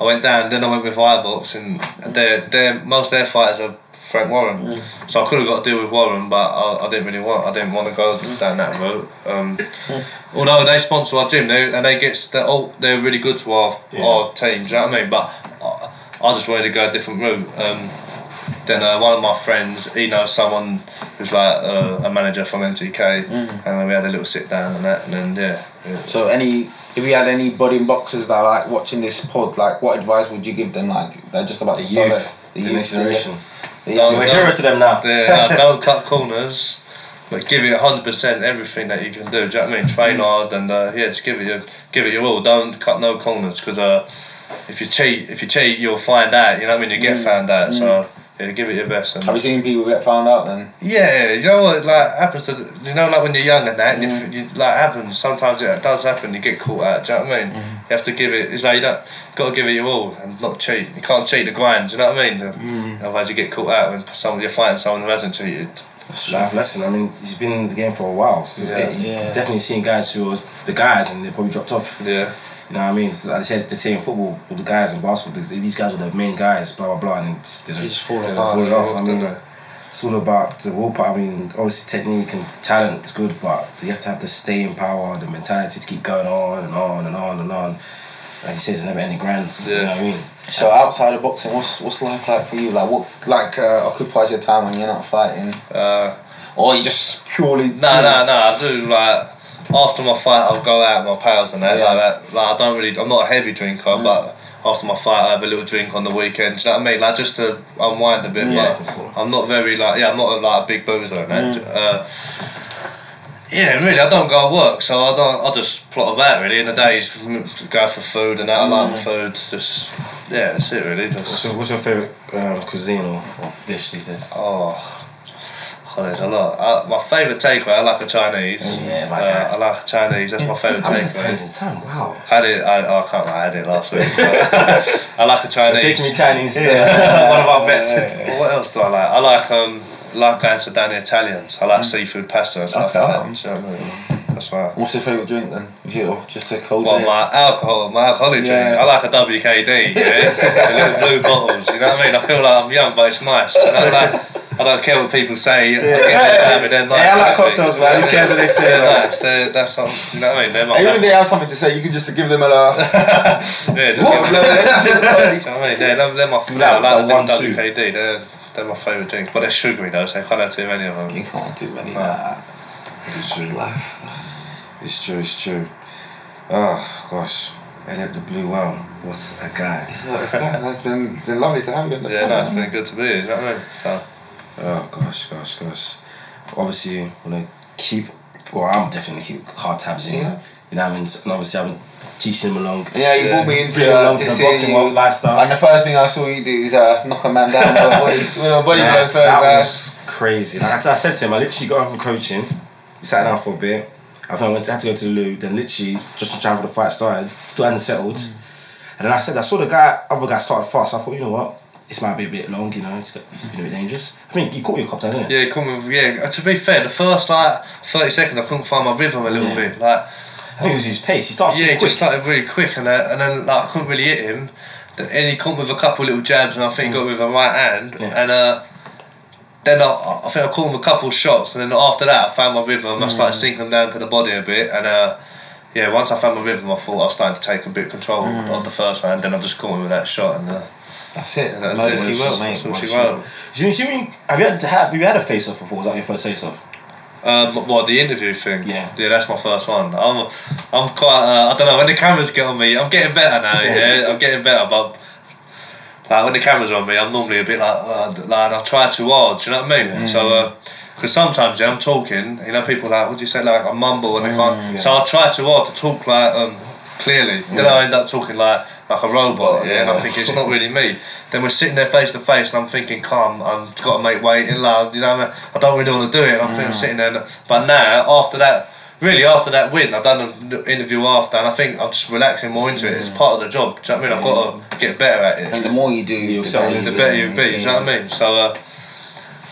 I went down, then I went with Firebox, and they they most of their fighters are Frank Warren. So I could have got a deal with Warren, but I, I didn't really want. I didn't want to go down that route. Um, although they sponsor our gym, they, and they get they're all they're really good to our Yeah. our team. Do you know what I mean? But I, I just wanted to go a different route. Um, then uh, one of my friends, he knows someone who's like uh, a manager from MTK, and then we had a little sit down and that, and then yeah. yeah. So any if you had any budding boxers that are like watching this pod, like what advice would you give them? Like they're just about The to start youth, it. the next generation. The Don't- We're don't- hero to them now. [laughs] Yeah, no, don't cut corners, but give it hundred percent everything that you can do. Do you know what I mean? Train hard and uh, yeah, just give it your give it your all. Don't cut no corners because uh, if you cheat, if you cheat, you'll find out. You know what I mean? You get found out. So yeah, give it your best. And Have you seen people get found out then? Yeah, you know what like happens to you know like when you're young and that and if mm. you, like happens sometimes it does happen you get caught out. Do you know what I mean? Mm. You have to give it. It's like you don't got to give it your all and not cheat. You can't cheat the grind. Do you know what I mean? Mm. Otherwise you get caught out when someone you're fighting someone who hasn't cheated. Life lesson. I mean, he's been in the game for a while. So Yeah. yeah, Yeah. definitely seen guys who are the guys and they probably dropped off. Yeah. You know what I mean? Like I said, the same football with the guys in basketball. th- These guys are the main guys, blah blah blah, and then just didn't They just fall didn't fall off. I Didn't mean, they? it's all about the willpower. I mean, obviously technique and talent is good, but you have to have the staying power, the mentality to keep going on and on and on and on. Like you said, it's never any grand. You know what I mean? So outside of boxing, what's what's life like for you? Like what like uh, occupies your time when you're not fighting, Uh, or you just purely no, no, no. I do like after my fight, I'll go out with my pals and that Yeah. like that. Like I don't really. I'm not a heavy drinker, but after my fight, I have a little drink on the weekend. Do you know what I mean? Like just to unwind a bit. Yeah, but it's. I'm not very like yeah. I'm not a, like a big boozer and that. Uh, yeah, really, I don't go to work, so I don't. I just plot about really. In the days, mm, go for food and that. I like my food. Just yeah, that's it really. Just So, what's your favorite um, cuisine or, or dish these days? Oh, there's a lot. Uh, my favourite takeaway, I like a Chinese. Yeah, my uh. I like a Chinese. That's my favourite takeaway. times in time? Wow. Had it. I, oh, I can't. lie, I had it last week. [laughs] I like the Chinese. Take me Chinese. Yeah. [laughs] one of our bets. Well, what else do I like? I like um like going to down the Italians. I like seafood pasta and stuff Okay. like that. Do you know what I mean? That's right. What's your favourite drink then? It just a cold Well, beer? my alcohol, my alcoholic drink, I like a WKD, yeah? [laughs] the little blue bottles, you know what I mean? I feel like I'm young, but it's nice. You know, like, I don't care what people say, I get it down with their nice. Yeah, I like cocktails, man. Who what cares what they say, They're nice, they're, that's what, you know what I mean? They're my even if they have something to say, you can just give them a. Uh, [laughs] Yeah, just What? give them- you know what I mean? They're, they're, they're my that, yeah, I like the them one, two. WKD, they're, they're my favourite drinks, but they're sugary though, so I can't have too many of them. you can't do many. No. Nah. It's true. It's true, it's true. Oh, gosh. Elliot the Blue Well. What a guy. So it's, it's been it's been lovely to have you on the Yeah, no, it's podcast. been good to be here, you know what I mean? So, Oh, gosh, gosh, gosh. Obviously, want to keep, well, I'm definitely keep hard tabs in. Yeah. You know what I mean? And obviously, I've been teaching him along. Yeah, you Yeah. brought me into uh, to the boxing you. lifestyle. And the first thing I saw you do is uh, knock a man down with a [laughs] body, with a body Yeah, blow. So that uh, was crazy. Like I, I said to him, I literally got home from coaching, sat down for a bit. I think I went to, had to go to the loo. Then literally just in time for the fight started, still hadn't settled. And then I said, I saw the guy, other guy started fast. I thought, you know what, this might be a bit long. You know, it's, got- it's been a bit dangerous. I think you caught your cop down, didn't it? Yeah, come with yeah. uh, To be fair, the first like thirty seconds, I couldn't find my rhythm a little Yeah. bit. Like, I think it was his pace. He started yeah, quick. just started really quick, and then, and then like I couldn't really hit him. Then- And he caught me with a couple little jabs, and I think he got with a right hand, Mm. Yeah. and uh, then I, I think I caught him a couple of shots, and then after that, I found my rhythm. I started Mm. sinking him down to the body a bit, and uh, yeah, once I found my rhythm, I thought I was starting to take a bit of control Mm. of the first round. Then I just caught him with that shot, and uh, that's it. that's Emergency it. will, mate. What she will. So you when- have you had have you had a face off before? Was that your first face off? Um, what the interview thing? Yeah. yeah, that's my first one. I'm, I'm quite. Uh, I don't know when the cameras get on me. I'm getting better now. Yeah, I'm getting better, but like when the cameras are on me, I'm normally a bit like, uh, like I try too hard. Do you know what I mean? So, because sometimes yeah, I'm talking, you know, people like, what do you say? Like I mumble and they can't. So I try too hard to talk like um clearly. Then I end up talking like like a robot. Yeah, and I Yeah. think it's [laughs] not really me. Then we're sitting there face to face, and I'm thinking, calm. I've got to make weight in love. You know, I, mean? I don't really want to do it. And I'm thinking, sitting there. and- But now, after that, really after that win, I've done an interview after, and I think I'm just relaxing more into it. It's part of the job. Do you know what I mean? I've got to get better at I it. think the more you do, You'll the better, The you better do, you be. Do you know what I mean? So. Uh,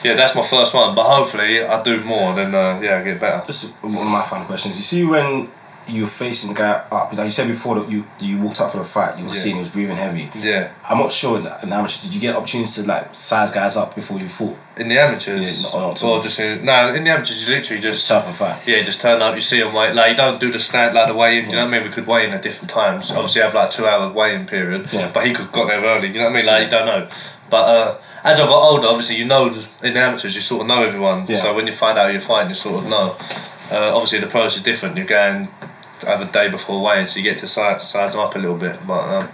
yeah, that's my first one, but hopefully I do more. Then uh, yeah, I get better. Just one of my final questions. You see when you were facing the guy up, like you said before that you you walked up for the fight, you were Yeah. seeing he was breathing heavy. Yeah, I'm not sure in the, in the amateurs, did you get opportunities to like size guys up before you fought? in the amateurs. Yeah, not- not or just in, no, in the amateurs you literally just Type of fight. Yeah, just turn up, you see them weigh like you don't do the stand like the weigh in, you know what I mean? We could weigh in at different times. Obviously I have like a two hour weigh in period. Yeah. But he could got there early, you know what I mean? Like you don't know. But uh, as I got older, obviously you know in the amateurs you sort of know everyone. Yeah. So when you find out you're fighting you sort of know. Uh, obviously the pros are different. You're going have a day before in so you get to size, size them up a little bit. But um,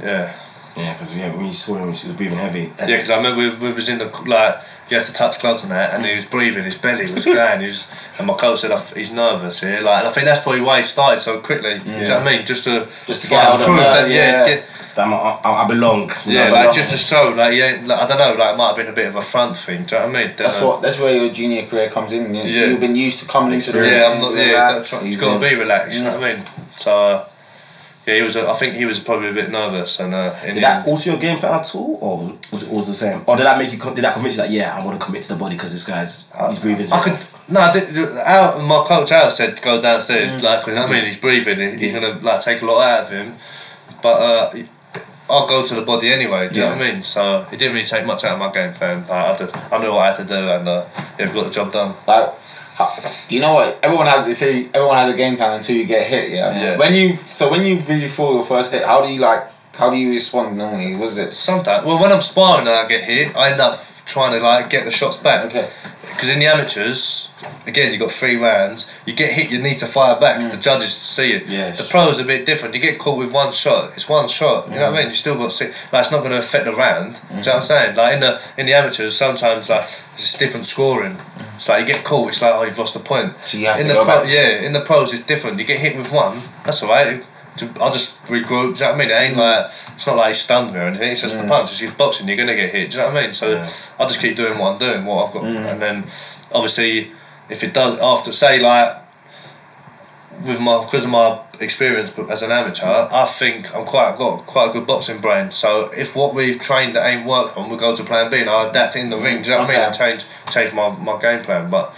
yeah. Yeah, because yeah, when you saw him, he was breathing heavy. Yeah, because I remember we, we was in the like you had to touch gloves and that, and he was breathing, his belly was [laughs] going, he was, and my coach said he's nervous here, like, and I think that's probably why he started so quickly. Do you know what I mean? Just to Just to get out of the- that, yeah. yeah, get, Damn, I, I, belong. Yeah, I like belong. just to show, like, yeah, like, I don't know, like, it might have been a bit of a front thing. Do you know what I mean? That's Uh, what. That's where your junior career comes in. You, Yeah. You've been used to coming into the Yeah, I'm not, yeah, relax, that's. You've got to be relaxed. You know what I mean? So. Uh, yeah, he was. I think he was probably a bit nervous, and uh, Did that end- alter your game plan at all, or was it always the same? Or did that make you? Did that convince you that yeah, I want to commit to the body because this guy's he's breathing. I could no. I did, Al, my coach Al said go downstairs. Mm. Like, 'cause, you I mean, he's breathing. he- He's gonna like take a lot out of him. But uh, I'll go to the body anyway. Do you know what I mean? So it didn't really take much out of my game plan. Like, I, did, I knew what I had to do, and uh, yeah, we got the job done. Like, how, do you know what? Everyone has. They say everyone has a game plan until you get hit. Yeah. Yeah. When you so when you really feel your first hit, how do you like? How do you respond normally? Was it? Sometimes, well, when I'm sparring and I get hit, I end up trying to like get the shots back. Okay. Because in the amateurs, again, you've got three rounds. You get hit, you need to fire back. Mm. The judges to see it. Yes. The pros are a bit different. You get caught with one shot. It's one shot. You know Mm. what I mean? You still got six. Like it's not going to affect the round. Do you know what I'm saying? Like in the in the amateurs, sometimes like it's different scoring. It's like you get caught. It's like oh you've lost the point. So you have in to the go pro- back. Yeah, in the pros it's different. You get hit with one. That's all right. I just regroup. Do you know what I mean? It ain't like it's not like he stunned me or anything. It's just a mm. punch. It's just boxing. You're gonna get hit. Do you know what I mean? So Yeah. I just keep doing what I'm doing, what I've got, mm. and then obviously if it does after say like with my because of my experience but as an amateur, I think I'm quite got quite a good boxing brain. So if what we've trained that ain't worked on, we go to plan B and I adapt in the mm. ring. Do you know what I mean? Okay. And change change my, my game plan. But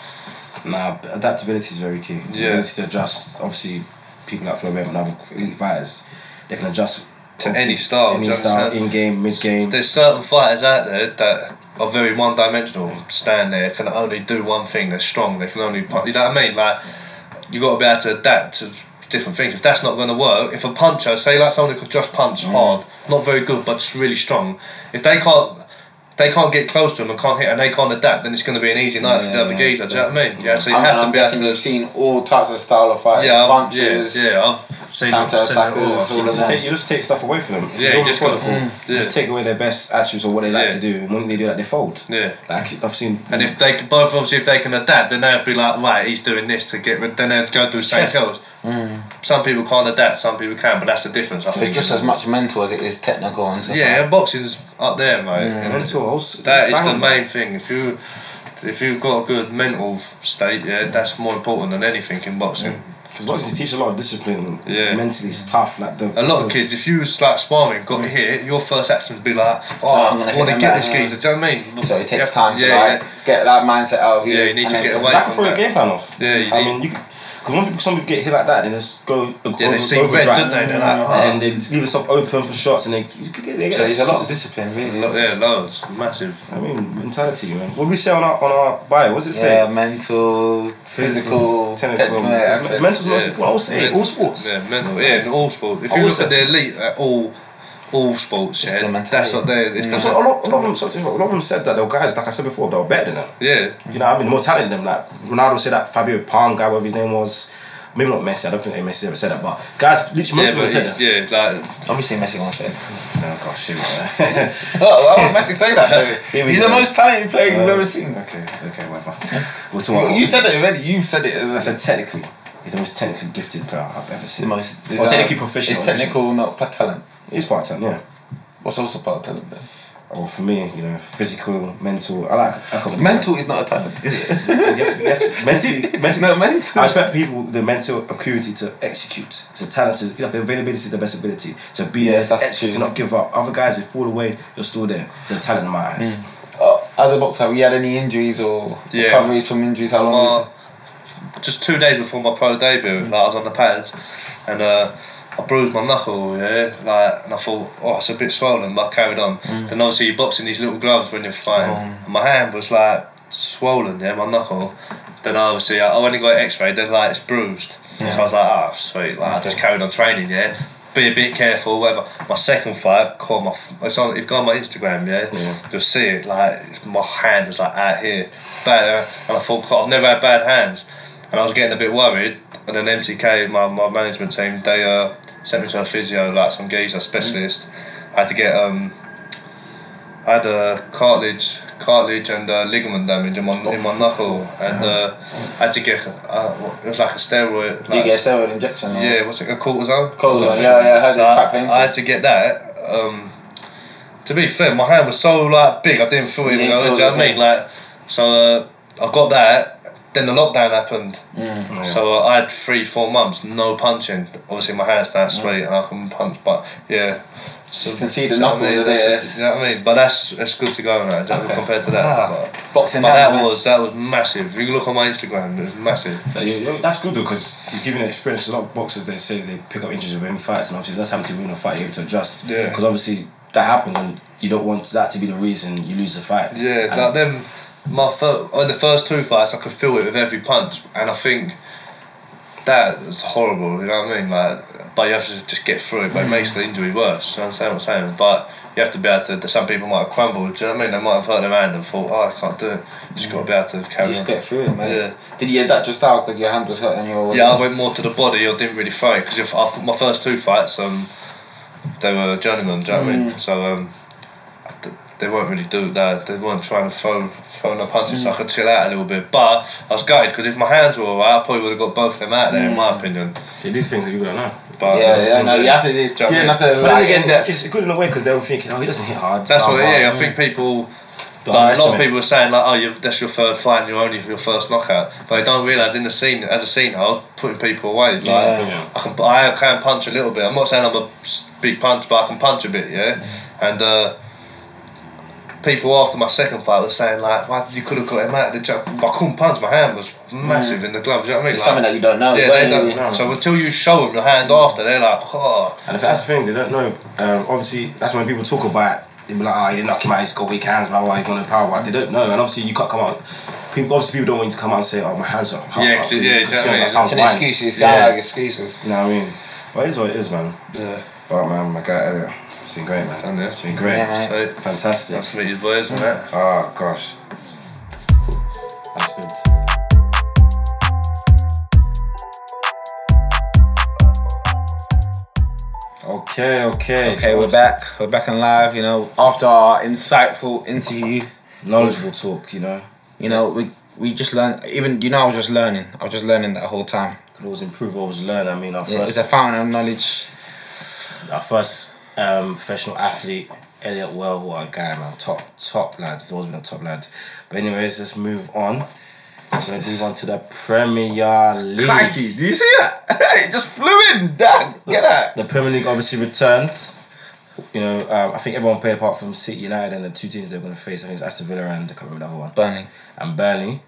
Nah, adaptability is very key. The Yeah. Ability to adjust. Obviously, people like Flo and other elite fighters, they can adjust To any style, any style, in game, mid game. there's certain fighters out there that are very one dimensional. Stand there, can only do one thing. They're strong. They can only punch. You know what I mean? Like you got to be able to adapt to different things. If that's not going to work, if a puncher, say like someone who could just punch mm. hard, not very good but just really strong, if they can't. They can't get close to him and can't hit, and they can't adapt. Then it's going to be an easy night for the Yeah, geezer. Do you know what I mean? Yeah, so you I'm, have I'm to be able guessing to. you've seen all types of style of fighters, yeah, punches. yeah, yeah, I've seen counter seen all. attackers, all You of it just, that. take, you just take stuff away from them. It's Yeah, you just got- methodical. Mm. You just take away their best attributes or what they like Yeah. to do, and when they do that, they fold. Yeah. Like I've seen. And if they could both obviously if they can adapt, then they'll be like, right, he's doing this to get rid. Then they'll go do the same Chess. kills. Some people can't adapt, some people can, but that's the difference. I So think. it's just as much mental as it is technical and stuff. Yeah, like boxing's up there, mate. Mm. And mental also. That is the on main thing. If you if you've got a good mental state, yeah, mm. that's more important than anything in boxing. Because boxing teaches a lot of discipline. Yeah. Mentally, it's tough. Like the A lot of kids, if you was like sparring, got hit, your first action would be like, oh, I'm oh, gonna I hit want to get this yeah. geezer. Do you know what I mean? So it takes Yeah, time to yeah, like get that mindset out of you. Yeah, you need to then get from away That from can throw a game plan off. Yeah, you I need- mean, you. Because when people, some people get hit like that, and just go Yeah, over, they see red, don't they? They're like, oh. and they leave themselves open for shots, and they, you they get So there's a lot of discipline, really. Lo- Yeah, loads, massive. I mean, mentality, man. What do we say on our on our bio? What does it Yeah, mental, physical, technical. technical. It's aspects. mental's most Yeah. important. I would say Yeah. all sports. Yeah, mental. Yeah, in all sports. If I you look say- at the elite, at all, all sports, It's yeah, the that's what they. It's Because the, a lot, a lot of them, something- a lot of them said that they were guys, like I said before, they were better than them. yeah, You know, I mean, more talented than them. Like Ronaldo said that Fabio Palm guy, whatever his name was. Maybe not Messi. I don't think Messi ever said that, but guys, literally most yeah, of them said that. but, yeah, like Obviously, Messi won't say it. Oh gosh, shit. man. Oh, why would Messi say that? though? [laughs] He's go. the most talented player you've Uh, ever seen. Okay, okay, whatever. [laughs] We're talking about. You said it already. You said it as I a said technically, he's the most technically gifted player I've ever seen. the most. Or technically professional. It's technical, not part talent. He's part time, yeah. What's also part of talent then? Or for me, you know, physical, mental. I like. I call it Mental is not a talent. Is it? [laughs] You have to, you have to, [laughs] mentally, mentally, no, mental. I expect people with the mental acuity to execute. It's a talent to like availability is the best ability to be Yes, there, that's execute, to not give up. Other guys, they fall away, you're still there. It's a talent in my eyes. Uh, as a boxer, have you had any injuries or Yeah. recoveries from injuries? How long? uh, just two days before my pro debut, like I was on the pads, and uh, I bruised my knuckle, yeah, like, and I thought, oh, it's a bit swollen, but I carried on. Then obviously you box in these little gloves when you're fighting, Oh. and my hand was like swollen, yeah, my knuckle. Then obviously I, I went and got X-rayed. Then like it's bruised, so I was like, ah, sweet. Like I just carried on training, yeah. Be a bit careful, whatever. My second fight, caught my. f- It's on. If you go on my Instagram, yeah, Yeah. you'll see it. Like my hand was like out here, bad, uh, and I thought "God, I've never had bad hands, and I was getting a bit worried. And then MTK, my, my management team, they uh, sent me to a physio, like some geezer specialist. I had to get um, I had a cartilage, cartilage and uh, ligament damage in my in my knuckle, and uh, I had to get uh, it was like a steroid. Do you get a steroid injection? Or? yeah, what's it? A cortisone. Cortisone, yeah, yeah, I heard So it's I, quite painful. I had to get that. Um, to be fair, my hand was so like big, I didn't feel it. You know, do you know what I mean? Like, so uh, I got that. Then the lockdown happened. Mm. So uh, I had three, four months no punching. Obviously, my hands now sweet and I can punch, but yeah. So, You can see the do you I mean? are there. That's- You know what I mean? But that's it's good to go now do you know, Okay. compared to that. Ah, But, Boxing but that was that was massive. If you look on my Instagram, it was massive. So you- you- that's good though, because you're giving experience. A lot of boxers they say they pick up injuries within fights, and obviously that's happened to win a fight. You're able to adjust. Yeah. Because obviously that happens, and you don't want that to be the reason you lose the fight. Yeah, And- like them. My fir- in the first two fights, I could feel it with every punch, and I think that is horrible. You know what I mean? Like, but you have to just get through it. But it makes the injury worse. You understand what I'm saying? But you have to be able to. Some people might have crumbled. Do you know what I mean? They might have hurt their hand and thought, "Oh, I can't do it." You just got to be able to carry. You just on. get through it, mate. Yeah. Did you adapt your style because your hand was hurting you? Or Yeah, I went more to the body. I didn't really throw it because if my first two fights, um, they were journeymen. Do you know what I mean? So um, they weren't really do that. They weren't trying to throw throw no punches, so I could chill out a little bit. But I was gutted because if my hands were alright, I probably would have got both of them out there. In my opinion. See, these things that people don't know. But Yeah, that's yeah, no, you have to. Do you know what I Yeah, mean? that's a But like, again, it's good in a way because they were thinking, oh, he doesn't hit hard. That's blah, what. blah. Yeah, I think people. Like, a lot of people are saying like, "Oh, you've, that's your third fight, and you're only your first knockout," but they don't realise in the scene, as a scene, I was putting people away. Like, Yeah. Yeah. I can, I can punch a little bit. I'm not saying I'm a s- big punch, but I can punch a bit, yeah. And uh, people after my second fight were saying like, "Why you could have got him out of the jump?" But I couldn't punch. My hand was massive in the gloves. You know what I mean? It's Like, something that you don't know. yeah, they only- don't, so until you show them your hand after, they're like, "Oh." And if that's the thing, they don't know. Um, obviously, that's when people talk about. They be like, "Oh, he didn't knock him out. He's got weak hands. Blah blah. He's got no power." But they don't know. And obviously, you can't come out. People obviously people don't want you to come out and say, "Oh, my hands are." hot." Yeah, 'cause it- yeah, Because exactly. that sounds It's an fine. excuse. It's kind Yeah. of like excuses. You know what I mean? But it is what it is, man. Yeah. But man, my guy Elliot, it's been great, man. Yeah. It's been great. Yeah, mate. So, Fantastic. nice to meet you boys and that. Oh gosh. That's good. Okay, okay. Okay, so we're back. We're back and live. You know, after our insightful interview, Knowledgeable talk, you know. you know, we we just learned. Even you know, I was just learning. I was just learning that whole time. Could always improve, always learn. I mean, our Yeah, first it's a fountain of knowledge. Our first um, professional athlete, Elliot Whale, what a guy, man. Top, top lad. He's always been a top lad. But anyways, let's move on. We're going to move on to the Premier League. Crikey, do you see that? [laughs] it just flew in. Damn, get that. The Premier League obviously returned. You know, um, I think everyone played apart from City United and the two teams they're going to face. I think it's Aston Villa and I can't remember the other one. Burnley. And Burnley.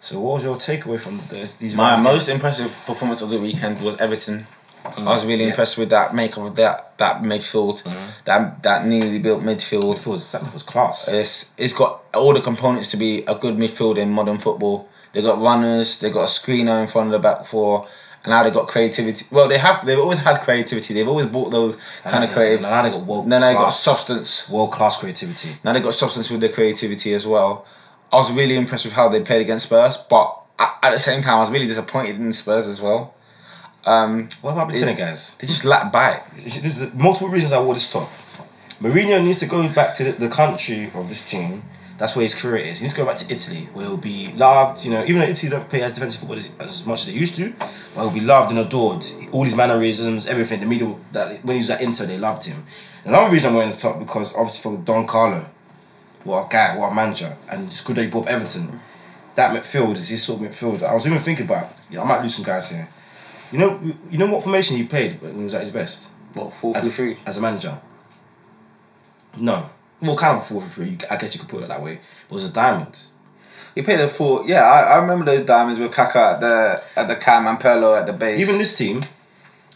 So, what was your takeaway from this, these? My games? most impressive performance of the weekend was Everton. I was really Yeah. impressed with that makeup of that that midfield, mm-hmm. that that newly built midfield. Midfield that was class. It's it's got all the components to be a good midfield in modern football. They got runners, they got a screener in front of the back four, and now they got creativity. Well, they have they've always had creativity. They've always bought those kind of creative. Now they got world Then they got substance. World class creativity. Now they got substance with their creativity as well. I was really impressed with how they played against Spurs, but at the same time, I was really disappointed in Spurs as well. Um, What about the tenant guys? they just lack bite. There's multiple reasons I wore this top. Mourinho needs to go back to the, the country of this team. That's where his career is. He needs to go back to Italy, where he'll be loved. You know, even though Italy don't play as defensive football as, as much as they used to, but he'll be loved and adored. All his mannerisms, everything. The media that when he was at Inter, they loved him. Another reason I'm wearing this top because obviously for Don Carlo, what a guy, what a manager, and it's good he brought Everton. That midfield is his sort of midfield. I was even thinking about, you know, I might lose some guys here. You know, you know what formation he played when he was at his best What four as a, three? as a manager. No, well, kind of a four for three. I guess you could put it that way. But it was a diamond. He played a four. Yeah, I, I remember those diamonds with Kaka at the at the cam and Pirlo at the base. Even this team,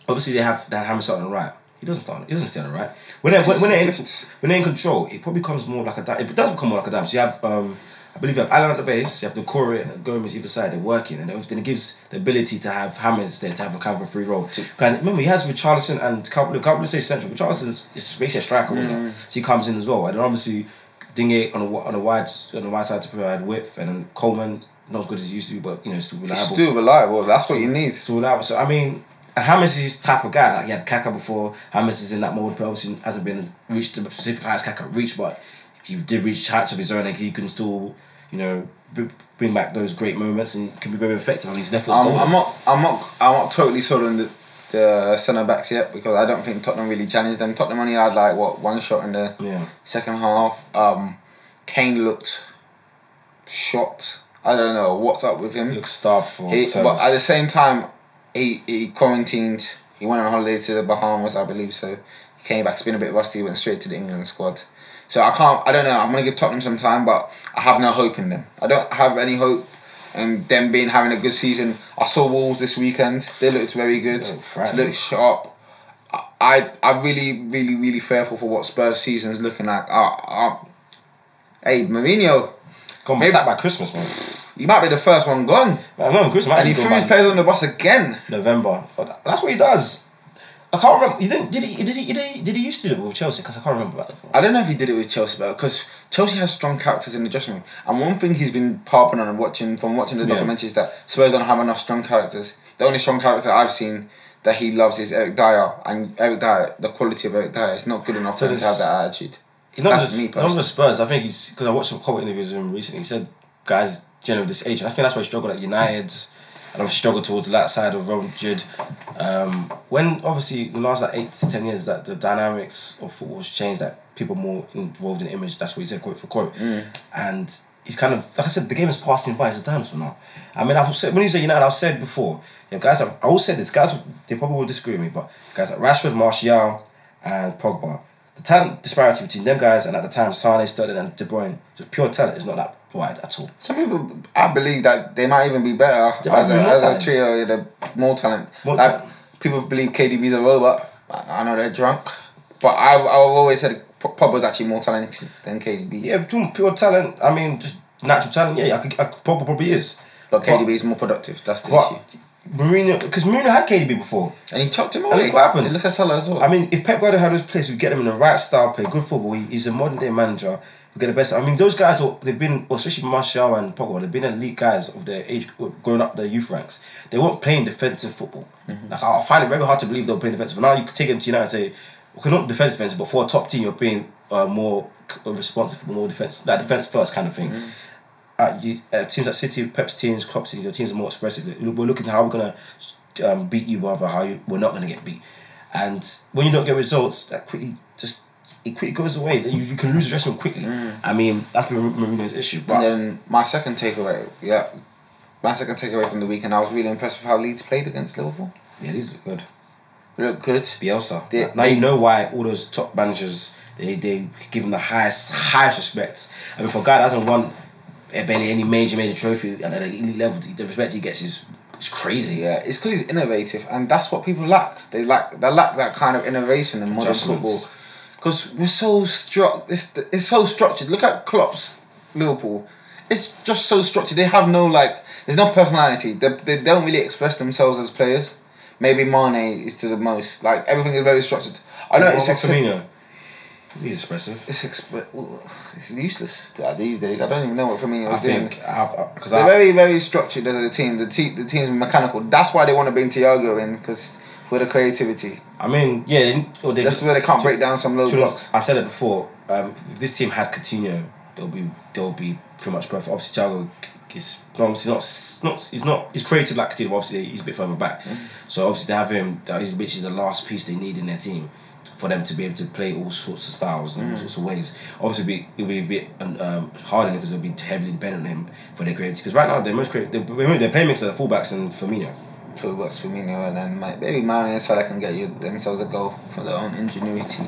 obviously they have that Hammer on the right. He doesn't start. He doesn't stay on the right. When they when, when they're in, when they're in control, it probably becomes more like a diamond. It does become more like a diamond. So you have um, I believe you have Allan at the base. You have the Corey and Gomes either side. They're working, and then it gives the ability to have Hammers there to have a a free role. And remember, he has Richarlison and Calvin. Calvin say central. Richarlison is basically a striker, winger. so he comes in as well. And then obviously, Digne on the wi- on the wide on the wide side to provide width, and then Coleman not as good as he used to be, but you know still reliable. He's still reliable. That's what you need. So reliable. So I mean, Hammers is his type of guy. Like he had Kaka before. Hammers is in that mode. But obviously hasn't been reached the specific heights Kaka reached, but he did reach heights of his own, and he can still, you know, bring back those great moments, and can be very effective on his left. Um, I'm not. I'm not. I'm not totally sold on the the centre backs yet because I don't think Tottenham really challenged them. Tottenham only had like what one shot in the Yeah. second half. Um, Kane looked shot. I don't know what's up with him. Looks starved for He, but at the same time, he he quarantined. He went on holiday to the Bahamas, I believe. So he came back. It's been a bit rusty. Went straight to the England squad. So I can't. I don't know. I'm gonna give Tottenham some time, but I have no hope in them. I don't have any hope. And them being having a good season. I saw Wolves this weekend. They looked very good. They looked They frightening. looked sharp. I I really really really fearful for what Spurs season is looking like. Uh, uh, hey Mourinho, Gone maybe- sacked by Christmas, man. you might be the first one gone. I remember Christmas. And he threw his players on the bus again. November. But that's what he does. I can't remember. He didn't. Did he? Did he? Did he? Did he used to do it with Chelsea? Because I can't remember about that. I don't know if he did it with Chelsea, but because Chelsea has strong characters in the dressing room, and one thing he's been harping on and watching from watching the Yeah. documentaries is that Spurs don't have enough strong characters. The only strong character I've seen that he loves is Eric Dier, and Eric Dier, the quality of Eric Dier is not good enough So for him to have that attitude. Not That's just me not just Spurs. I think he's because I watched some couple interviews with him recently. He said guys generally this age. I think that's why he struggled at United, and I've struggled towards that side of Real Madrid. Um, when obviously the last like eight to ten years that the dynamics of football has changed, that people more involved in image. That's what he said, quote for quote. And he's kind of like I said, the game is passing by. He's a dinosaur now. I mean, I've said when you say United, I've said before. Yeah, guys, I've, I always said this. Guys, they probably will disagree with me, but guys like Rashford, Martial, and Pogba, the talent disparity between them guys and at the time Sane, Sterling, and De Bruyne, just pure talent is not that wide at all. Some people, I believe that they might even be better They as, a, as a trio. They're more talent. More like people believe KDB's a robot. I know they're drunk, but I I've always said P- Pogba's actually more talented than KDB. Yeah, between pure talent, I mean, just natural talent. Yeah, I could, I could, Pogba probably is. But KDB is more productive. That's the But issue. Mourinho, because Mourinho had KDB before. And he chopped him And away. look what happened. Look at Salah as well. I mean, if Pep Guardiola had those players who get him in the right style, play good football, he, he's a modern day manager get the best. I mean, those guys, are- they've been, well, especially Martial and Pogba, they've been elite guys of their age, growing up their youth ranks. They weren't playing defensive football. Like, I find it very hard to believe they were playing defensive. But now you could take them to United and say, okay, not defensive, but for a top team, you're playing uh, more responsive, more defense, like defense first kind of thing. Uh, you, uh, teams like City, Pep's teams, Klopp's teams, your teams are more expressive. We're looking at how we're gonna um, beat you, rather how you, we're not gonna get beat. And when you don't get results, that quickly it quickly goes away. You, you can lose the dressing room quickly. Mm. I mean, that's been Mourinho's issue. But and then my second takeaway, yeah, my second takeaway from the weekend, I was really impressed with how Leeds played against Liverpool. yeah, these look good. They look good. Bielsa. They- now you know why all those top managers they they give him the highest highest respect. I mean, for a guy that hasn't won barely any major major trophy at the elite level, the respect he gets is is crazy. Yeah, it's because he's innovative, and that's what people lack. They lack they lack that kind of innovation in modern football. Because we're so struck. It's it's so structured. Look at Klopp's Liverpool. It's just so structured. They have no like. There's no personality. They, they don't really express themselves as players. Maybe Mane is to the most. Like everything is very structured. I know What it's Firmino. He's expressive. it's exp- it's useless uh, these days. I don't even know what Firmino is doing. because uh, They're I very, very structured as a team. The te- the team's mechanical. That's why they want to bring Thiago in because for the creativity. I mean yeah. They, or they, That's where they can't break down some low To blocks. I said it before. Um, if this team had Coutinho, they'll be they'll be pretty much perfect. Obviously, Thiago is obviously not not he's not he's creative like Coutinho. But obviously, he's a bit further back. So obviously, they have him. That is literally the last piece they need in their team for them to be able to play all sorts of styles and all sorts of ways. Obviously, be it'll be a bit um, harder because they'll be heavily dependent on him for their creativity. Because right now, they're most creative. They're, they're playmakers are fullbacks and Firmino. For for Firmino and then my, maybe Mane and Salah can get you themselves a goal for their own ingenuity.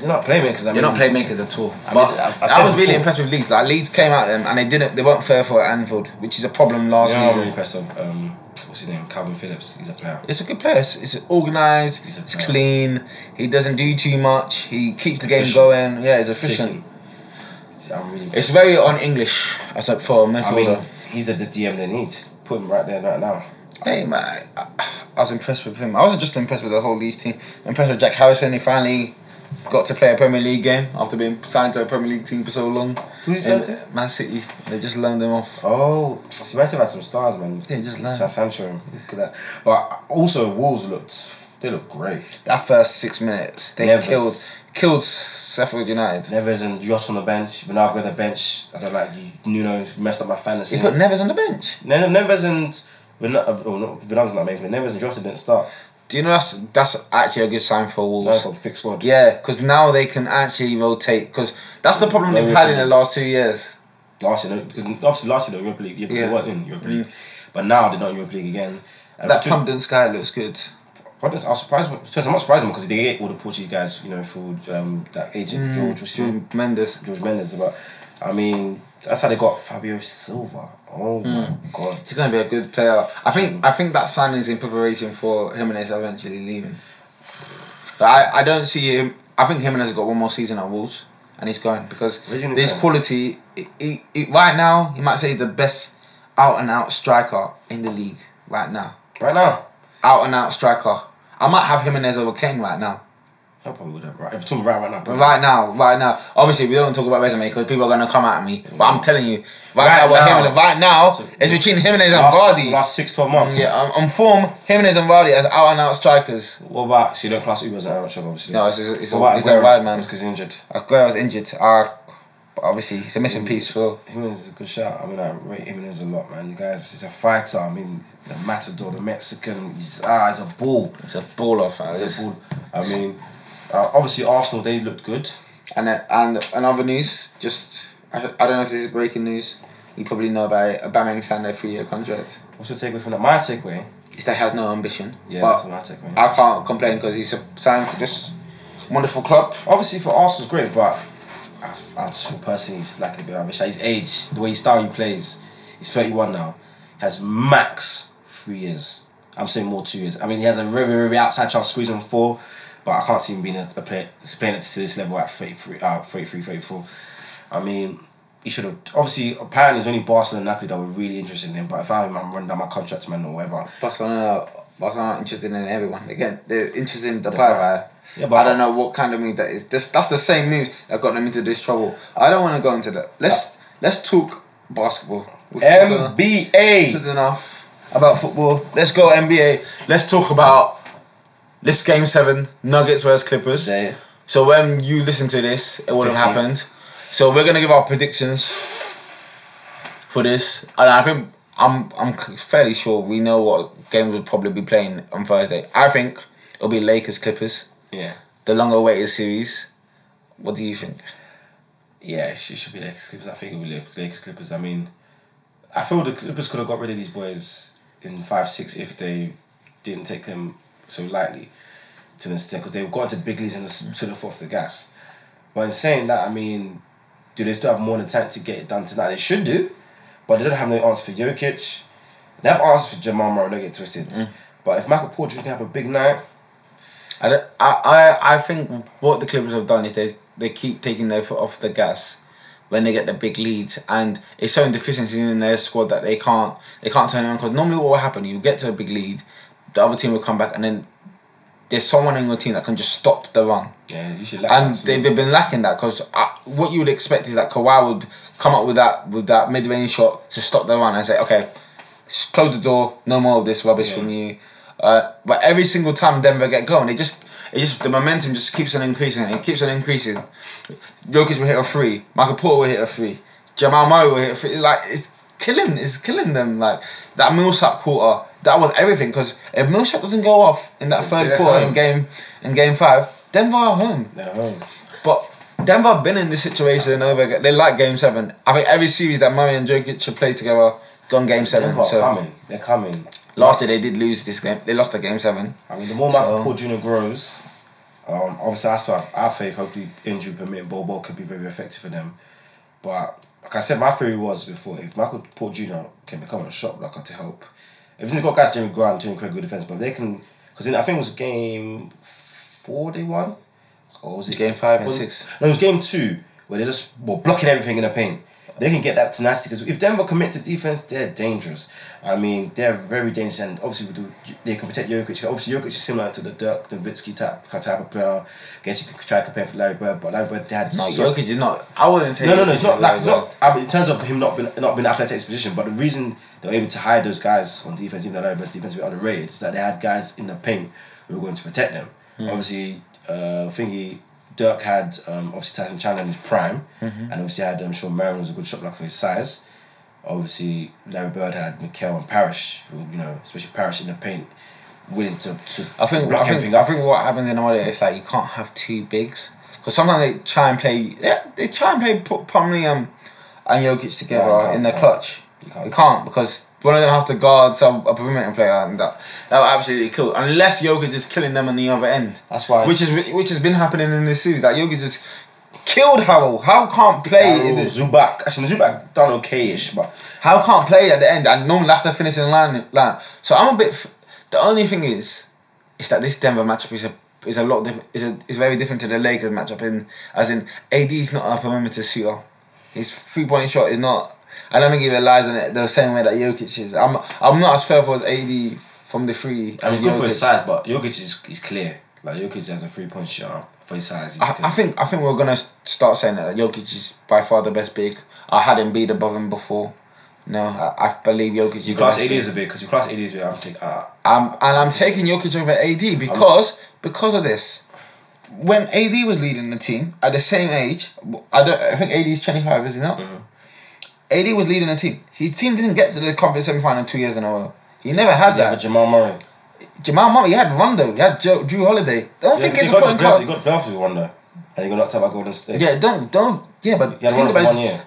They're not playmakers. I They're not playmakers at all. I but mean, I- I said was really impressed with Leeds. Like Leeds came at them and they didn't. They weren't fair for Anfield, which is a problem last You know, I'm really impressed of um, what's his name, Kalvin Phillips. He's a player. It's a good player. It's, it's organised. It's clean. He doesn't do too much. He keeps the game Efficient. going. Yeah, he's efficient. I'm really. It's very on English as a for a I midfielder. mean, he's the, the DM they need. Put him right there, right now. Hey man, I, I was impressed with him. I wasn't just impressed with the whole Leeds team. Impressed with Jack Harrison. He finally got to play a Premier League game after being signed to a Premier League team for so long. Who's he signed to? Man City. They just loaned him off. Oh, Man City had some stars, man. Yeah, just. San Sancho, look at that. But also, Wolves looked, they look great. That first six minutes, they killed killed Sheffield United. Neves and Jota on the bench, Vinagre on the bench. I don't like you. Nuno messed up my fantasy. He put Neves on the bench. Ne- Neves and Vin- uh, oh, no, Vinagre's not making. Neves and Jota didn't start. Do you know that's that's actually a good sign for Wolves? That's a fixed squad. Yeah, because now they can actually rotate. Because that's the problem they've had in the last two years. Last year, because obviously last year they were Europa League. Yeah, Yeah. they weren't in Europa League, but now they're not in Europa League again. And That Pumpkin Sky looks good. I was surprised. I'm not surprised because they get all the Portuguese guys, you know, through um, that agent George, his name? George Mendes. George Mendes. But I mean, that's how they got Fabio Silva. Oh hmm. my god, He's gonna be a good player. I think hmm. I think that signing is in preparation for Jimenez eventually leaving. [sighs] But I, I don't see him. I think Jimenez has got one more season at Wolves, and he's going because this quality. He, he, he- right now, you might say he's the best out and out striker in the league right now. right now. Out and out striker. I might have Jimenez over Kane right now. I probably would have. Right, if talking right, right now, But right now, right now, obviously we don't talk about resume because people are gonna come at me. But I'm telling you, right, Right now, now. Jimenez, right now, it's between Jimenez and Vardy. last six, 12 months. Yeah, on, on form, Jimenez and Vardy as out and out strikers. What about so you don't class Uber as an amateur, obviously. No, it's it's, it's, What a, it's a wild man. Because he's injured. Aguero's injured. Uh, But obviously, he's a missing piece for. Jimenez is a good shout. I mean, I rate Jimenez a lot, man. The guy's he's a fighter. I mean, the Matador, the Mexican. He's ah, he's a ball. It's a baller, fam. He's a ball. I mean, uh, obviously Arsenal they looked good. And uh, and another news, just I, I don't know if this is breaking news. You probably know about it. Aubameyang signed a three year contract. What's your takeaway from that? My takeaway. Is that he has no ambition. Yeah, but that's my takeaway. I can't complain because he's signed to this wonderful club. obviously for Arsenal's great, but I, I just feel personally he's lacking a bit of ambition. His age, the way his style he plays, he's thirty one now, has max three years. I'm saying more two years. I mean he has a very very outside chance of squeezing four, but I can't see him being a, a player playing it to this level at 33, uh, 33, 34. I mean. He should have obviously apparently it's only Barcelona and Napoli that were really interested in him. But if I am I'm running down my contract man or whatever, Barcelona, Barcelona are interested in everyone. Again, they're interested in the player. Yeah, but- I don't know what kind of move that is. This that's the same move that got them into this trouble. I don't want to go into that. Let's let's talk basketball. We've NBA. enough about football. Let's go NBA. Let's talk about this game seven Nuggets versus Clippers. Today. So when you listen to this, it would have happened. So we're gonna give our predictions for this, and I think I'm I'm fairly sure we know what game we'll probably be playing on Thursday. I think it'll be Lakers Clippers, Yeah. the longer awaited series. What do you think? Yeah, it should be Lakers Clippers. I think it will be Lakers Clippers. I mean, I feel the Clippers could have got rid of these boys in five six if they didn't take them so lightly to an extent because they've gone to big leagues and sort of off the gas. But in saying that, I mean, do they still have more than tank to get it done tonight? They should do, but they don't have no answer for Jokic. They have answers for Jamal Murray. Don't get twisted. Mm. But if Michael Porter can have a big night, I, don't, I, I, I think what the Clippers have done is they they keep taking their foot off the gas when they get the big leads, and it's showing deficiencies in their squad that they can't they can't turn around. Because normally what will happen, you get to a big lead, the other team will come back, and then there's someone in your team that can just stop the run. yeah, you should. Like And they, they've been lacking that because what you would expect is that Kawhi would come up with that with that mid range shot to stop the run and say, okay, close the door, no more of this rubbish Yeah. from you. Uh, but every single time Denver get going, it just it just the momentum just keeps on increasing. It keeps on increasing. Jokic will hit a three. Michael Porter will hit a three. Jamal Murray will hit a three. Like it's killing. It's killing them. Like that Millsap quarter. That was everything. Because if Millsap doesn't go off in that third They're quarter in game in game five, Denver are home. They're home. But Denver have been in this situation over. again. They like Game Seven. I think every series that Murray and Jokic have play together, gone Game Seven. Denver So coming. They're coming. last year they did lose this game. They lost the Game Seven. I mean, the more Michael So- Porter Jr. grows, um, obviously I still have our faith. Hopefully, injury permitting, Bobo could be very effective for them. But like I said, my theory was before if Michael Porter Jr. can become a shot blocker to help, if got guys Jerami Grant, Torrey Craig, good defense, but they can because I think it was game four they won, or was it Game five and six. No, it was game two where they just were blocking everything in the paint. They can get that tenacity because if Denver commit to defense, they're dangerous. I mean, they're very dangerous, and obviously we do, they can protect Jokic. Obviously, Jokic is similar to the Dirk Nowitzki type type of player. I guess you could try to compare for Larry Bird, but Larry Bird they had No, so- Jokic is not. I wouldn't say. no, no, no. It's not like it's not. I mean, in terms of him not being not being athletic position, but the reason they were able to hide those guys on defense, even though Larry Bird's defense was underrated, is that they had guys in the paint who were going to protect them. Obviously, uh, thingy Dirk had um, obviously Tyson Chandler in his prime, and obviously had um, Shawn Marion was a good shot blocker for his size. Obviously, Larry Bird had McHale and Parish, who, you know, especially Parish in the paint, willing to, to, I think. block I think. everything I think what happens in Australia is like you can't have two bigs because sometimes they try and play. Yeah, they try and play put Plumlee and and Jokic together No, in the can't. clutch. You can't. You can't because one of them has to guard some a perimeter player and that that will absolutely kill unless Jokic is killing them on the other end. That's why- Which is which has been happening in this series. That Jokic just killed Harrell. How can't play? in the- Zubac, actually Zubac done okay-ish, but How can't play at the end and normally that's the finishing line line. So I'm a bit. F- the only thing is, is that this Denver matchup is a is a lot different. is a is very different to the Lakers matchup in as in AD is not a perimeter shooter. His three point shot is not. I don't think he relies on it the same way that Jokic is. I'm I'm not as for as AD from the free. I mean, he's good for his size, but Jokic is, is clear. Like Jokic has a three point shot for his size. I. I think I think we're gonna start saying that Jokic is by far the best big. I had him beat above him before. No, I, I believe Jokic. you class AD as a big because you class AD as a big. I'm taking. Uh, Um, and I'm taking Jokic over AD because because of this. when AD was leading the team at the same age, I don't. I think AD is twenty five, is he not? Mm-hmm. AD was leading the team. His team didn't get to the conference semifinal two years in a row. He never had Yeah, that. but Jamal Murray. Jamal Murray, he had Rondo, he had Joe, Jrue Holiday. Don't Yeah, think he it's a point playoffs- He guard. got playoffs with Wonder. And he got knocked out by Golden State. Yeah, don't don't yeah, but He had one for one it. year.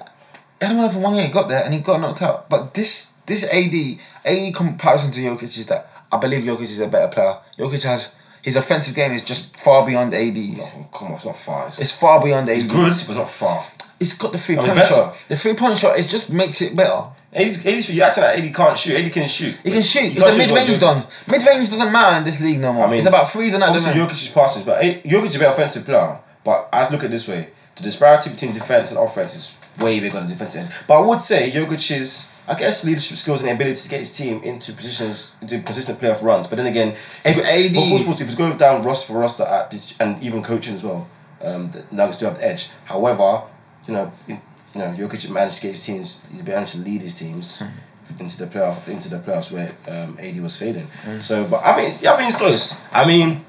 He had one for one year. He got there and he got knocked out. But this this AD AD comparison to Jokic is that I believe Jokic is a better player. Jokic has his offensive game is just far beyond AD's. Oh, come on, it's not far. It's, It's far beyond AD's. it's good, but it's not far. It's got the three point shot. The three point shot is just makes it better. AD's, AD's for you acting like AD can't shoot. AD can shoot. He can shoot. He a mid range done. Mid range doesn't matter in this league no more. I mean, it's about freezing the Obviously. Jokic's passes, but Jokic is a better offensive player. But I look at it this way: the disparity between defense and offense is way bigger on the defensive end. But I would say Jokic's, I guess, leadership skills and ability to get his team into positions, into consistent playoff runs. But then again, If AD supposed to- if it's going down roster for roster at and even coaching as well, um, the Nuggets do have the edge. However, you know, in, you know, Jokic managed to get his teams. He's managed to lead his teams. Into the playoff, into the playoffs where um, AD was fading. So, but I think I think it's close. I mean,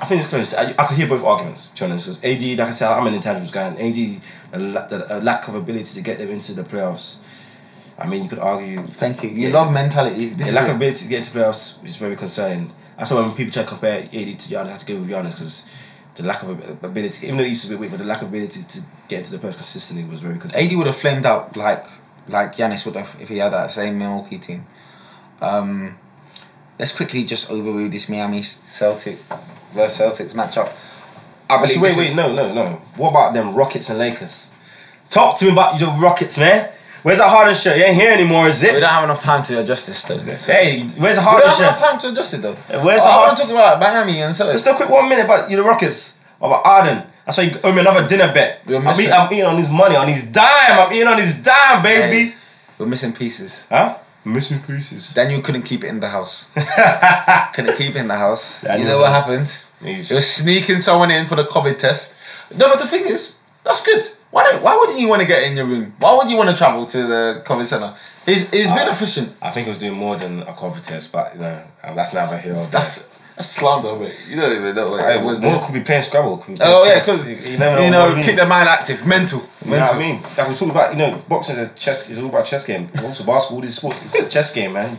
I think it's close. I, I could hear both arguments, to be honest. 'cause AD, like I said, I'm an intangibles guy, and AD, the, la- the, uh, lack of ability to get them into the playoffs. I mean, you could argue. Thank you. You Yeah. love mentality. This The lack of ability to get into playoffs is very concerning. That's why when people try to compare AD to Giannis, I have to go with Giannis because the lack of ability, even though he's a bit weak, but the lack of ability to get into the playoffs consistently was very concerning. AD would have flamed out like like Giannis would have if he had that same Milwaukee team. Um, let's quickly just overrule this Miami Celtic versus Celtics matchup. I Actually, believe wait, wait, no, no, no. What about them Rockets and Lakers? Talk to me about your Rockets, man. Where's the Harden shirt? You ain't here anymore, is it? We don't have enough time to adjust this though. Hey, where's the Harden shirt? We don't have enough time to adjust it though. Where's oh, the I hard- want to talk about Miami and Celtics. Just a quick one minute about you, the Rockets. What about Harden? That's why you owe me another dinner bet. We're I'm, missing- eat, I'm eating on his money, on his dime. I'm eating on his dime, baby. Hey, we're missing pieces. Huh? Missing pieces. Daniel couldn't keep it in the house. [laughs] couldn't keep it in the house. you know what happened? He's- He was sneaking someone in for the COVID test. No, but the thing is, that's good. Why don't? Why wouldn't you want to get in your room? Why would you want to travel to the COVID center? He's he's been Uh, efficient. I think he was doing more than a COVID test, but you know, um, that's neither here. That's that's slander, mate. You don't even know what it was. more could be playing Scrabble. Be playing Oh yeah, because you, you, you never know. know, keep the mind active, mental, You know mental. what I mean? Like we talk about, you know, boxing is a chess. It's all about chess game. Also basketball, these sports, it's a chess game, man.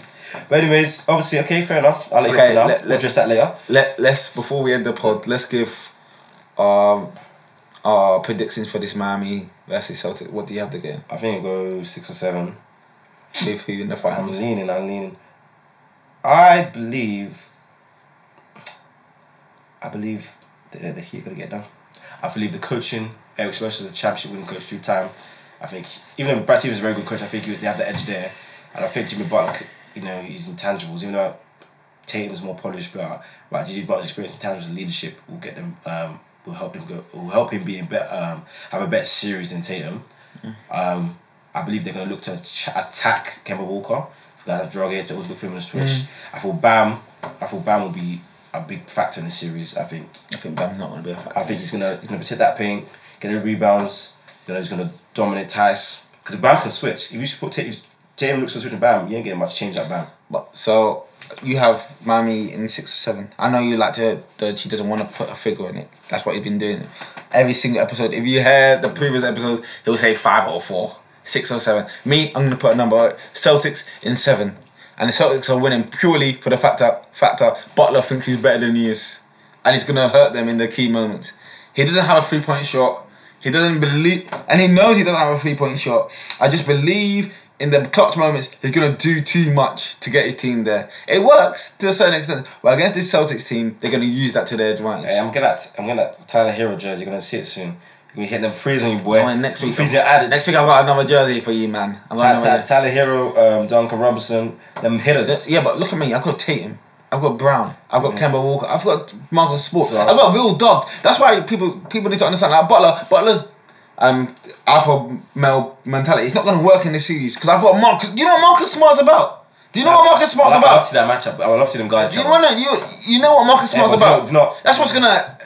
But anyways, obviously, okay, fair enough. I'll let Okay, you go for now. let- we'll address that later. Let let's before we end the pod, let's give our our predictions for this Miami versus Celtic. What do you have to get I think it goes six or seven. with who in the I'm finals? leaning. I'm leaning. I believe. I believe that the Heat are gonna get done. I believe the coaching, Erik Spoelstra is a championship winning coach through time. I think even though Brad Stevens is a very good coach, I think they have the edge there, and I think Jimmy Butler, you know, he's intangibles. Even though Tatum's more polished, but like Jimmy Butler's experience, intangibles, and leadership will get them. Um, will help them go. Will help him be a better. Um, have a better series than Tatum. Um, I believe they're going to look to ch- attack Kemba Walker. If guys are drug it, always look for him on the switch. I thought Bam, I thought Bam will be a big factor in the series. I think I think Bam's not going to be a factor. I think he's gonna he's gonna protect that paint, get the rebounds. You know he's gonna dominate Theis because Bam can switch. If you put Tatum, Tatum looks to switch to Bam, you ain't getting much change at Bam. But so you have Miami in six or seven. I know you like to that he doesn't want to put a figure in it. That's what he's been doing. Every single episode. If you heard the previous episodes, he'll say five or four, six or seven. Me, I'm gonna put a number. Celtics in seven, and the Celtics are winning purely for the factor factor Butler thinks he's better than he is, and he's gonna hurt them in the key moments. He doesn't have a three point shot. He doesn't believe, and he knows he doesn't have a three point shot. I just believe in the clutch moments he's gonna do too much to get his team there. It works to a certain extent, but against this Celtics team, they're gonna use that to their advantage. Hey, I'm gonna, I'm that Tyler Herro jersey. You're gonna see it soon. You're gonna hit them threes on you, boy. Oh, next week, freeze your added. next week I've got another jersey for you, man. I've got Ty- another Ty- Tyler Herro, um, Duncan Robinson, them hitters. Yeah, but look at me. I've got Tatum. I've got Brown. I've got Kemba Walker. I've got Marcus Smart. Yeah. I've got real dogs. That's why people people need to understand. Like Butler, Butler's um alpha male mentality. It's not going to work in this series because I've got Marcus. Do you know what Marcus Smart's about? Do you know what Marcus Smart's I love, I love about? to that matchup. I would love to them guys. Do you want to you you know what Marcus Yeah, Smart's but about? no, no. That's what's gonna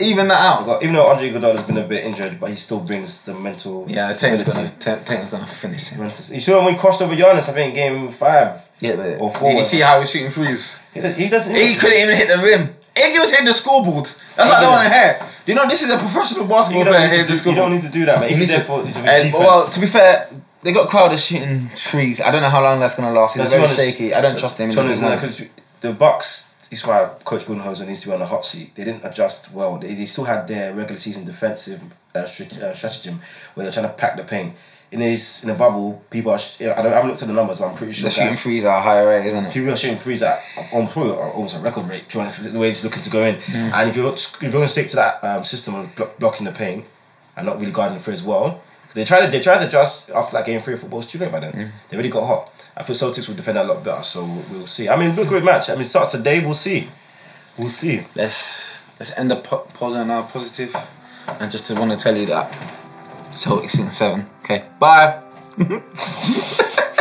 even that out. Even though Andre Iguodala has been a bit injured, but he still brings the mental Yeah, Tatum's stability. gonna Ta- Tatum's gonna finish him. You saw when he crossed over Giannis, I think game five. Yeah, but Or four. did you see how he was shooting threes? He, does- he doesn't. He couldn't even hit the rim. Iggy was hitting the scoreboard. That's what I don't want to hear. Do you know this is a professional basketball player here need to to do, you don't need to do that, man. He's there for And, defense. well, to be fair, they got Crowder shooting threes. I don't know how long that's gonna last. He's No, very shaky. I don't trust him. To the be honest, big no, because the Bucks. Is why Coach Budenholzer needs to be on the hot seat. They didn't adjust well. They, they still had their regular season defensive uh, uh, stratagem where they're trying to pack the paint. In his in the bubble, people are. Sh- I, don't, I haven't looked at the numbers, but I'm pretty sure. The shooting threes are a higher rate, isn't it? People are shooting threes at on almost a record rate. To be honest, the way it's looking to go in. Mm. And if you're if you're going to stick to that um, system of blo- blocking the paint and not really guarding the free as well, they tried to they tried to adjust after that game three of football. It's too late by then. Mm. They really got hot. I feel Celtics will defend that a lot better. So we'll, see. I mean, it'll be a great match. I mean, it starts today. We'll see. We'll see. Let's let's end the po- pod on our positive, and just to want to tell you that Celtics in seven. Okay, bye. [laughs]